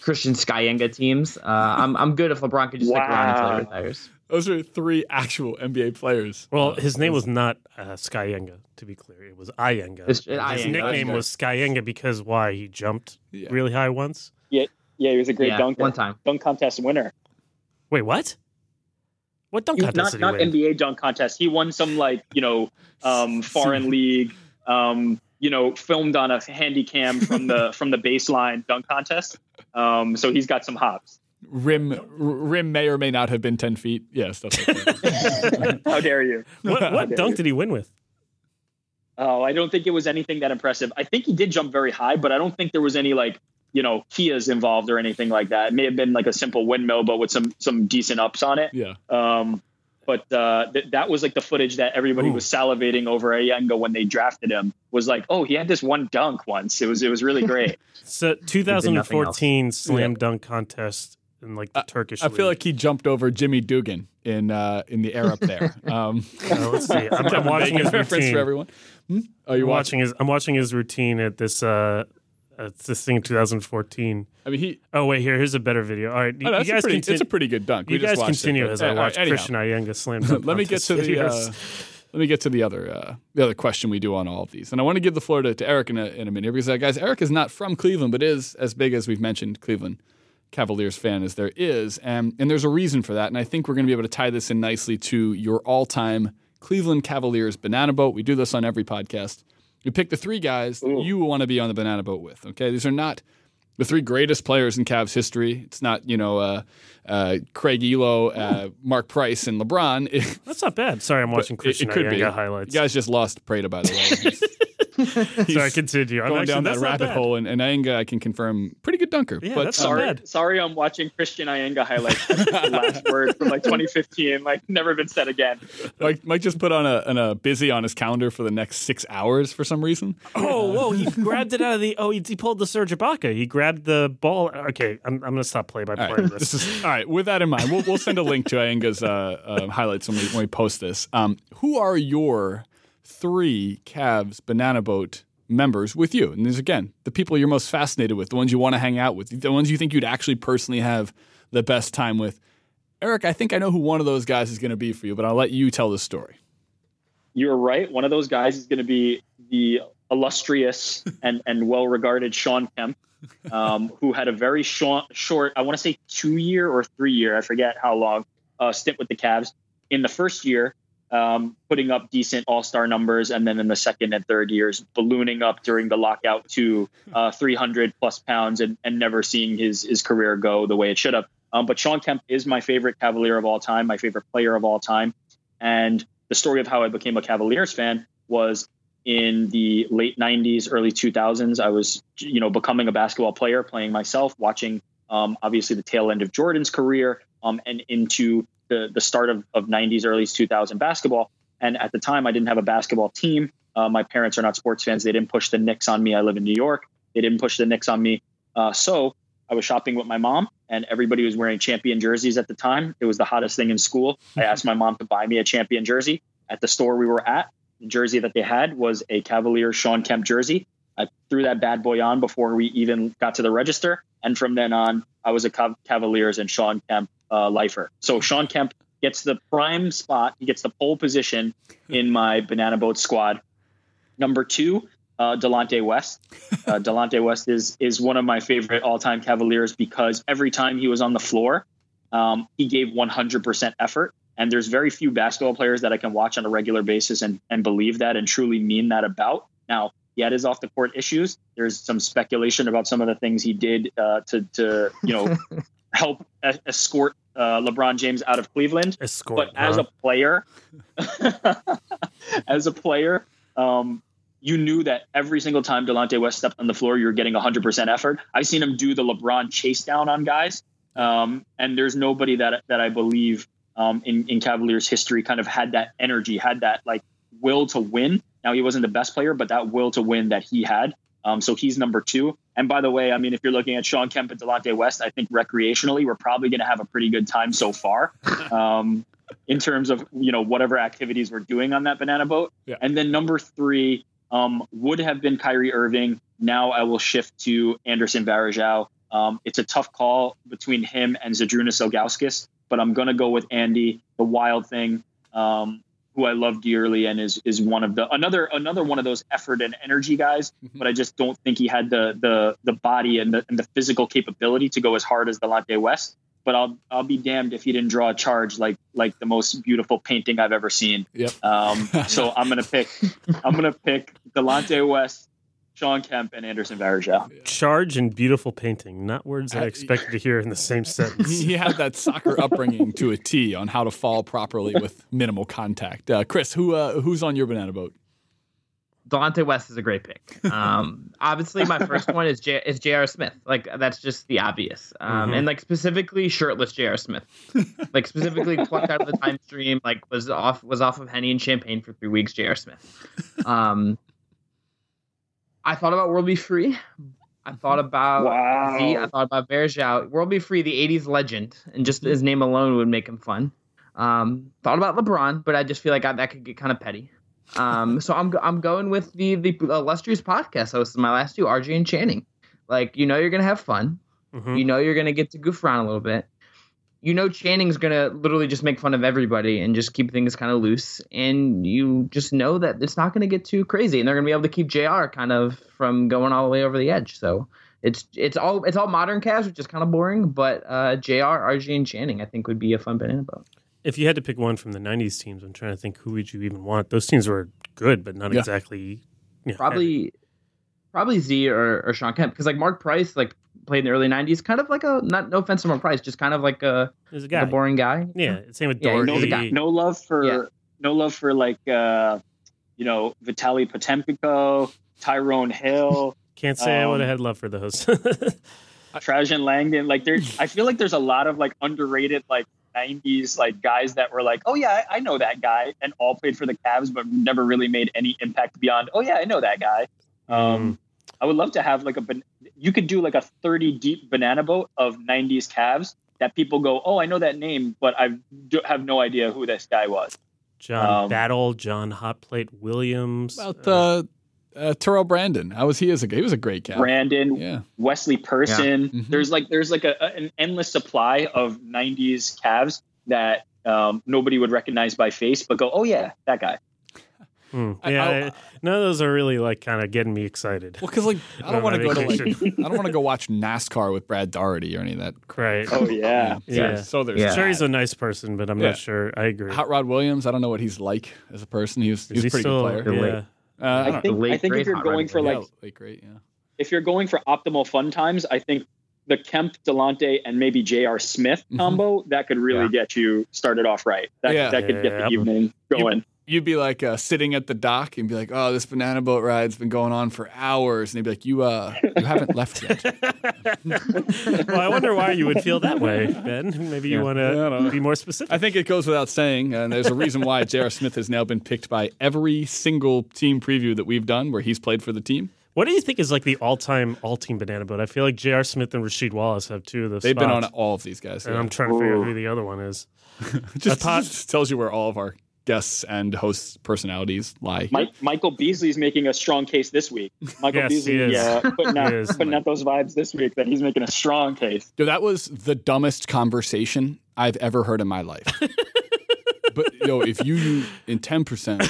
Christian Skyenga teams. Uh, I'm I'm good if LeBron could just wow. stick around until he retires. Those are three actual NBA players. Well, uh, his name was not uh, Skyenga, to be clear. It was Eyenga. His, his nickname was Skyenga because why? He jumped yeah. really high once? Yeah, yeah, he was a great yeah, dunk one time dunk contest winner. Wait, what? What dunk he, contest? Not, not NBA dunk contest. He won some like you know um, [LAUGHS] foreign league, um, you know, filmed on a handy cam from the [LAUGHS] from the baseline dunk contest. Um, so he's got some hops rim rim may or may not have been 10 feet yeah stuff like that how dare you what, what dare dunk you. did he win with oh i don't think it was anything that impressive i think he did jump very high but i don't think there was any like you know kias involved or anything like that it may have been like a simple windmill but with some some decent ups on it yeah um but uh, th- that was like the footage that everybody Ooh. was salivating over Eyenga when they drafted him. Was like, oh, he had this one dunk once. It was it was really great. [LAUGHS] so 2014 slam yeah. dunk contest in like the uh, Turkish. I league. feel like he jumped over Jimmy Dugan in uh, in the air up there. [LAUGHS] Um, uh, let's see. I'm, I'm [LAUGHS] watching his routine for everyone. Hmm? Oh, you watching? watching his? I'm watching his routine at this. Uh, it's this thing in 2014. I mean, he. Oh wait, here, here's a better video. All right, you, oh, you guys pretty, It's a pretty good dunk. You we guys continue it, as I watch uh, Christian Eyenga slam. [LAUGHS] Let me get to the. Uh, let me get to the other uh, the other question we do on all of these, and I want to give the floor to, to Eric in a, in a minute because uh, guys, Eric is not from Cleveland, but is as big as we've mentioned Cleveland Cavaliers fan as there is. And, and there's a reason for that. And I think we're going to be able to tie this in nicely to your all time Cleveland Cavaliers banana boat. We do this on every podcast. You pick the three guys that you want to be on the banana boat with. Okay. These are not the three greatest players in Cavs history. It's not, you know, uh, uh, Craig Ehlo, uh, Mark Price, and LeBron. [LAUGHS] That's not bad. Sorry, I'm watching Christian it, it could be. highlights. You guys just lost Prada, by the way. [LAUGHS] [LAUGHS] Sorry, continue. I'm going actually, down that rabbit hole, and, and Eyenga, I can confirm, pretty good dunker. Yeah, but that's sorry, bad. sorry, I'm watching Christian Eyenga highlights. [LAUGHS] last word from like 2015, like never been said again. Mike, Mike just put on a, on a busy on his calendar for the next six hours for some reason. Oh, whoa! He grabbed it out of the. Oh, he, he pulled the Serge Ibaka. He grabbed the ball. Okay, I'm, I'm going to stop play by play. Right. This. this is all right. With that in mind, we'll, we'll send a link to Eyenga's uh, uh, highlights when we when we post this. Um, who are your three Cavs banana boat members with you. And these again, the people you're most fascinated with, the ones you want to hang out with, the ones you think you'd actually personally have the best time with. Eric, I think I know who one of those guys is going to be for you, but I'll let you tell the story. You're right. One of those guys is going to be the illustrious and, and well regarded Shawn Kemp, um, [LAUGHS] who had a very short, short, I want to say two year or three year, I forget how long, uh, stint with the Cavs. In the first year, um, putting up decent all star numbers, and then in the second and third years, ballooning up during the lockout to uh, 300 plus pounds and, and never seeing his, his career go the way it should have. Um, but Shawn Kemp is my favorite Cavalier of all time, my favorite player of all time. And the story of how I became a Cavaliers fan was in the late 90s, early 2000s. I was, you know, becoming a basketball player, playing myself, watching um, obviously the tail end of Jordan's career um, and into the the start of, of 90s, early 2000 basketball. And at the time, I didn't have a basketball team. Uh, my parents are not sports fans. They didn't push the Knicks on me. I live in New York. They didn't push the Knicks on me. Uh, so I was shopping with my mom, and everybody was wearing champion jerseys at the time. It was the hottest thing in school. I asked my mom to buy me a champion jersey at the store we were at. The jersey that they had was a Cavalier Shawn Kemp jersey. I threw that bad boy on before we even got to the register. And from then on, I was a Cavaliers and Shawn Kemp uh, lifer. So Shawn Kemp gets the prime spot. He gets the pole position in my banana boat squad. Number two, uh, Delonte West. [LAUGHS] Uh, Delonte West is is one of my favorite all time Cavaliers because every time he was on the floor, um, he gave 100% effort. And there's very few basketball players that I can watch on a regular basis and, and believe that and truly mean that about. Now, he had his off the court issues. There's some speculation about some of the things he did uh, to, to, you know, [LAUGHS] help escort uh, LeBron James out of Cleveland. Escort, but as a player, [LAUGHS] as a player, um, you knew that every single time Delonte West stepped on the floor, you were getting 100% effort. I've seen him do the LeBron chase down on guys, um, and there's nobody that that I believe um, in in Cavaliers history kind of had that energy, had that like will to win. Now he wasn't the best player, but that will to win that he had. Um, so he's number two. And by the way, I mean, if you're looking at Shawn Kemp and Delonte West, I think recreationally, we're probably going to have a pretty good time so far [LAUGHS] um, in terms of, you know, whatever activities we're doing on that banana boat. Yeah. And then number three um, would have been Kyrie Irving. Now I will shift to Anderson Varejao. Um, it's a tough call between him and Zydrunas Ilgauskas, but I'm going to go with Andy, the wild thing. Um, who I love dearly and is is one of the another another one of those effort and energy guys. But I just don't think he had the the the body and the and the physical capability to go as hard as Delonte West. But I'll I'll be damned if he didn't draw a charge like like the most beautiful painting I've ever seen. Yep. Um, so I'm gonna pick I'm gonna pick Delonte West, Shawn Kemp, and Anderson Varejao. Charge and beautiful painting, not words I expected to hear in the same sentence. [LAUGHS] he had that soccer upbringing to a T on how to fall properly with minimal contact. Uh, Chris, who uh, who's on your banana boat? Delonte West is a great pick. Um, [LAUGHS] obviously, my first one is J- is J.R. Smith. Like that's just the obvious, um, and like specifically shirtless J.R. Smith. like specifically plucked out of the time stream. Like was off was off of Henny and Champagne for three weeks. J.R. Smith. Um, I thought about World B. Free. I thought about Wow. Z. I thought about Varejao. World B. Free, the '80s legend, and just his name alone would make him fun. Um, thought about LeBron, but I just feel like I, that could get kind of petty. Um, so I'm I'm going with the the illustrious podcast hosts. My last two, RJ and Channing. Like you know you're gonna have fun. Mhm. You know you're gonna get to goof around a little bit. You know Channing's gonna literally just make fun of everybody and just keep things kind of loose. And you just know that it's not gonna get too crazy, and they're gonna be able to keep Jr. kind of from going all the way over the edge. So it's it's all it's all modern cast, which is kind of boring. But uh, Jr. RJ and Channing, I think would be a fun banana boat. If you had to pick one from the '90s teams, I'm trying to think who would you even want. Those teams were good, but not Yeah. exactly. you know, probably probably Z or, or Shawn Kemp because like Mark Price like played in the early '90s, kind of like a not no offense to Mark Price, just kind of like a, There's a like a boring guy. Yeah, same with Yeah, Daugherty. he's a guy. No love for Yeah. no love for like uh, you know Vitaly Potapenko, Tyrone Hill. [LAUGHS] Can't say I would have Um, had love for those. [LAUGHS] Trajan Langdon. Like there, I feel like there's a lot of like underrated like '90s like guys that were like, oh yeah, I, I know that guy, and all played for the Cavs, but never really made any impact beyond. Oh yeah, I know that guy. Um, I would love to have like a. ban- You could do like a 30 deep banana boat of '90s Cavs that people go, oh, I know that name, but I have no idea who this guy was. John Um, Battle, John Hotplate Williams. About uh, uh, uh, Terrell Brandon. How was he as a He was a great cat. Brandon, Yeah. Wesley Person. Mhm. There's like there's like a, a- an endless supply of '90s Cavs that um, nobody would recognize by face, but go, oh yeah, that guy. I- yeah, I- none of those are really like kind of getting me excited. Well, because like I don't want to go to like. [LAUGHS] I don't want to go watch NASCAR with Brad Daugherty or any of that. Right. Oh yeah. Yeah. So there's Yeah. Sure, he's a nice person, but I'm Yeah. not sure. I agree. Hot Rod Williams. I don't know what he's like as a person. He was, he was a pretty still? good player. Yeah. Uh, I I don't think late I think if you're going for like Yeah, like great. Yeah. if you're going for optimal fun times, I think the Kemp, Delonte, and maybe J.R. Smith Mhm. combo that could really Yeah. get you started off right. That Yeah. that could get Yeah. the evening going. You'd be like uh, sitting at the dock and be like, "Oh, this banana boat ride's been going on for hours," and they'd be like, "You uh, you haven't left yet." [LAUGHS] well, I wonder why you would feel that way, Ben. Maybe you Yeah. want Yeah, I don't know. to be more specific. I think it goes without saying, and there's a reason why J.R. Smith has now been picked by every single team preview that we've done where he's played for the team. What do you think is like the all-time all-team banana boat? I feel like J.R. Smith and Rasheed Wallace have two of those. They've been on all of these guys. and yeah. I'm trying to figure out who the other one is. [LAUGHS] just, I thought- just tells you where all of our guests and hosts' personalities lie. Mike, Michael Beasley's making a strong case this week. Michael Yes, he Beasley is. uh, [LAUGHS] putting, out, putting out those vibes this week that he's making a strong case. Yo, that was the dumbest conversation I've ever heard in my life. [LAUGHS] but yo, if you in ten percent,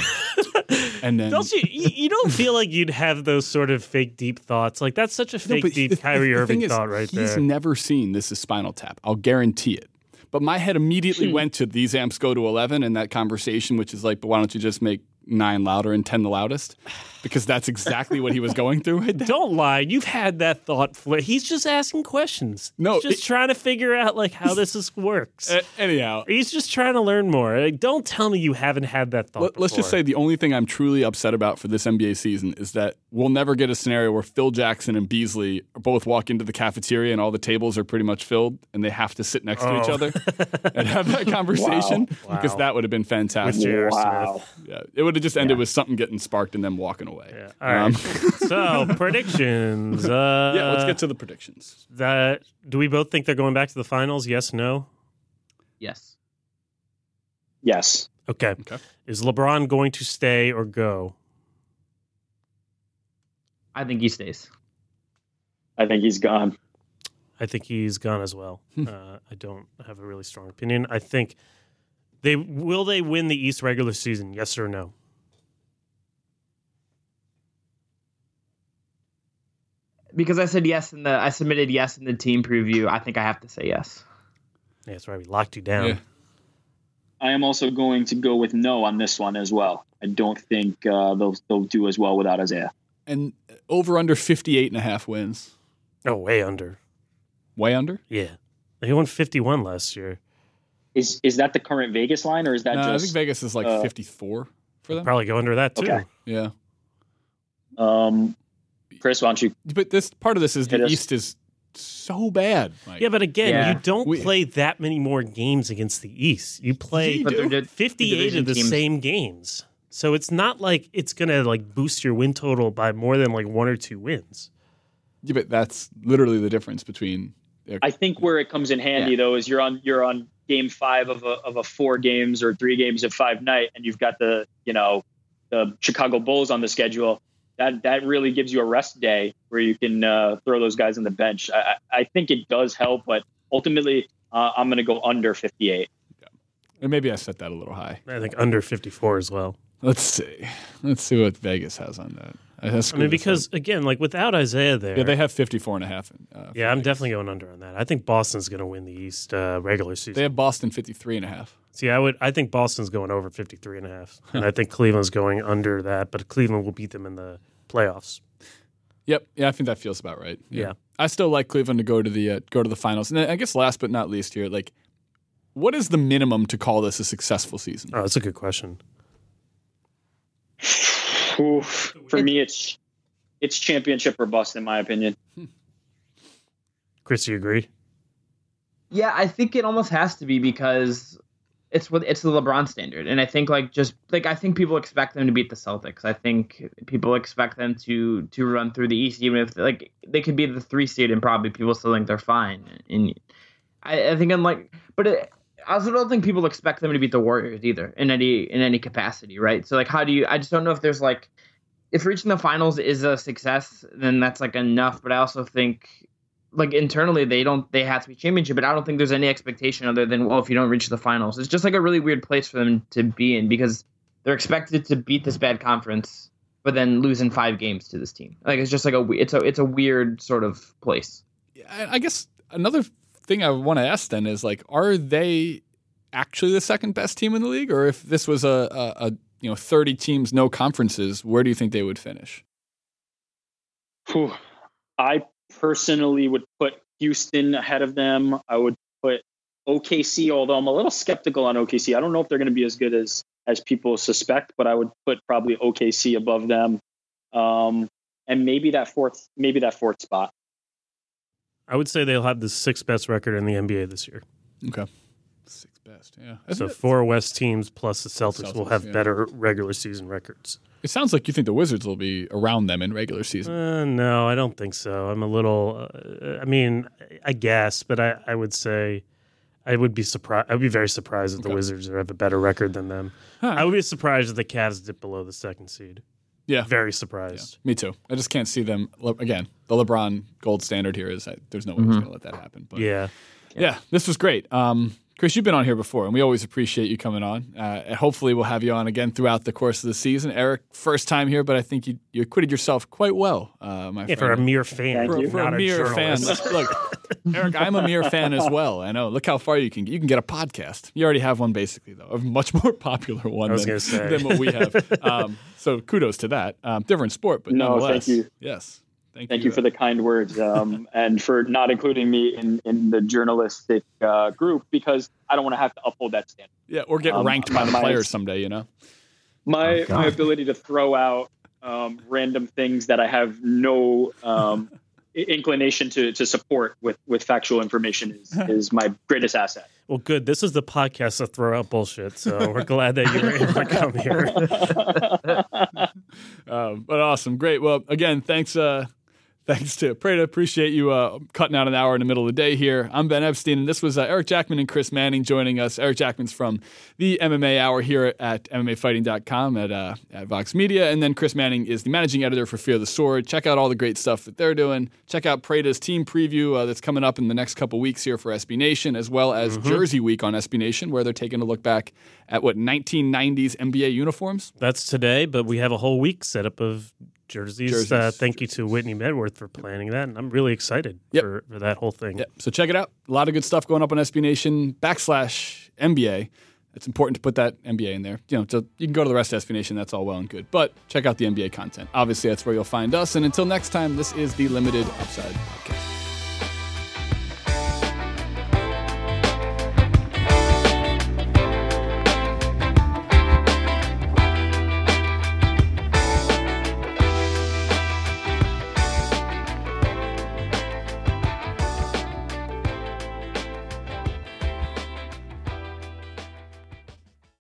and then Don't you, you? You don't feel like you'd have those sort of fake deep thoughts. Like that's such a fake but deep the- Kyrie the Irving thing is, thought right he's there. He's never seen this is Spinal Tap. I'll guarantee it. But my head immediately hmm. went to these amps go to 11 and that conversation, which is like, but why don't you just make nine louder and 10 the loudest? Because that's exactly what he was going through. right [LAUGHS] there. Don't lie. You've had that thought. Fl- He's just asking questions. No, He's just it- trying to figure out like how this is, works. Uh, anyhow, He's just trying to learn more. Like, don't tell me you haven't had that thought. Let, us just say the only thing I'm truly upset about for this NBA season is that we'll never get a scenario where Phil Jackson and Beasley both walk into the cafeteria and all the tables are pretty much filled and they have to sit next to each Oh. other and have that [LAUGHS] conversation Wow. because that would have been with fantastic. J.R. Wow. Smith. Yeah, it would have just ended with something getting sparked and them walking away. Yeah. All right. Um, [LAUGHS] so [LAUGHS] predictions. Uh, yeah, let's get to the predictions. that. Do we both think they're going back to the finals? Yes. No. Yes. Yes. Okay. Okay. Is LeBron going to stay or go? I think he stays. I think he's gone. I think he's gone as well. Hmm. uh, I don't have a really strong opinion. I think they will they win the East regular season. Yes or no? Because I said yes in the I submitted yes in the team preview. I think I have to say yes. Yeah, that's right. We locked you down. Yeah. I am also going to go with no on this one as well. I don't think uh, they'll they'll do as well without Isaiah. And over under 58 and a half wins. Oh, way under. Way under? Yeah, He won fifty-one last year. Is is that the current Vegas line, or is that No, I just? think Vegas is like uh, 54 for them. Probably go under that too. Okay. Yeah. um, Chris, why don't you? But this part of this is Hit the us. East is so bad. Mike. Yeah, but again, Yeah. you don't We- play that many more games against the East. You play You But they're do. di- 58 of the teams. same games. So it's not like it's going to like boost your win total by more than like one or two wins. Yeah, but that's literally the difference between. their- I think where it comes in handy Yeah. though is you're on you're on game five of a of a four games or three games of five night, and you've got the you know the Chicago Bulls on the schedule. That that really gives you a rest day where you can uh, throw those guys on the bench. I, I I think it does help, but ultimately uh, I'm going to go under 58. and maybe I set that a little high. I think under 54 as well. Let's see. Let's see what Vegas has on that. I, I mean, screwed this because again, like without Isaiah there, yeah, they have 54 and a half. Uh, yeah, I'm definitely going under on that. I think Boston's going to win the East uh, regular season. They have Boston 53 and a half. See, I would, I think Boston's going over 53 and a half, and I think Cleveland's going under that, but Cleveland will beat them in the playoffs. Yep. Yeah, I think that feels about right. Yeah. I still like Cleveland to go to the uh, go to the finals. And I guess last but not least here, like, what is the minimum to call this a successful season? Oh, that's a good question. Oof. For me, it's it's championship or bust in my opinion. Chris, you agree? Yeah, I think it almost has to be because it's it's the LeBron standard, and I think like just like I think people expect them to beat the Celtics. I think people expect them to to run through the East, even if like they could be the three seed, and probably people still think they're fine. And I, I think I'm like, but it, I also don't think people expect them to beat the Warriors either in any in any capacity, right? So like, how do you? I just don't know if there's like if reaching the finals is a success, then that's like enough. But I also think like internally they don't they have to be championship, but I don't think there's any expectation other than well if you don't reach the finals. It's just like a really weird place for them to be in because they're expected to beat this bad conference, but then lose in five games to this team. Like it's just like a we- it's a it's a weird sort of place. I I guess another thing I want to ask then is like, are they actually the second best team in the league, or if this was a, a, a you know thirty teams, no conferences, where do you think they would finish? Whew. I personally would put Houston ahead of them. I would put OKC, although I'm a little skeptical on OKC. I don't know if they're going to be as good as as people suspect, but I would put probably OKC above them, um, and maybe that fourth, maybe that fourth spot. I would say they'll have the sixth best record in the NBA this year. Okay, sixth best. Yeah, So four West teams plus the Celtics, will have yeah. better regular season records. It sounds like you think the Wizards will be around them in regular season. Uh, no, I don't think so. I'm a little. Uh, I mean, I guess, but I, I would say I would be surprised. I'd be very surprised if the Okay. Wizards have a better record than them. Huh. I would be surprised if the Cavs dip below the second seed. yeah, Very yeah, surprised. me too. I just can't see them again. The LeBron gold standard here is that there's no way he's going to let that happen. But Yeah. yeah, this was great. Um, Chris, you've been on here before, and we always appreciate you coming on. Uh, and hopefully, we'll have you on again throughout the course of the season. Eric, first time here, but I think you, you acquitted yourself quite well, uh, my Yeah, friend. for a mere fan, Thank for, for not a mere fan. Look, Eric, I'm a mere fan as well. I know. Look how far you can get. You can get a podcast. You already have one, basically, though, a much more [LAUGHS] popular one than, than what we have. Um, so kudos to that. Um, different sport, but No, nonetheless. thank you. Yes. Thank, Thank you for the kind words um, [LAUGHS] and for not including me in, in the journalistic uh, group because I don't want to have to uphold that standard. Yeah, or get Um, ranked by the my- players someday, you know? My Oh, my ability to throw out um, random things that I have no um, inclination to, to support with, with factual information is, [LAUGHS] is my greatest asset. Well, good. This is the podcast to throw out bullshit. So we're glad that you were able to come here. [LAUGHS] Um, but awesome, great. Well, again, thanks. Uh, thanks to Prada. Appreciate you uh, cutting out an hour in the middle of the day here. I'm Ben Epstein, and this was uh, Eric Jackman and Chris Manning joining us. Eric Jackman's from the MMA Hour here at MMAfighting.com at, uh, at Vox Media, and then Chris Manning is the managing editor for Fear the Sword. Check out all the great stuff that they're doing. Check out Prada's team preview uh, that's coming up in the next couple weeks here for SB Nation, as well as Jersey Week on SB Nation, where they're taking a look back at what 1990s NBA uniforms. That's today, but we have a whole week set up of jerseys. Jerseys. Uh, thank you to Whitney Medworth for planning that, and I'm really excited Yep. for, for that whole thing. Yep. So check it out. A lot of good stuff going up on SB Nation backslash NBA. It's important to put that NBA in there. You know, so you can go to the rest of SB Nation. That's all well and good. But check out the NBA content. Obviously, that's where you'll find us. And until next time, this is the Limited Upside Podcast.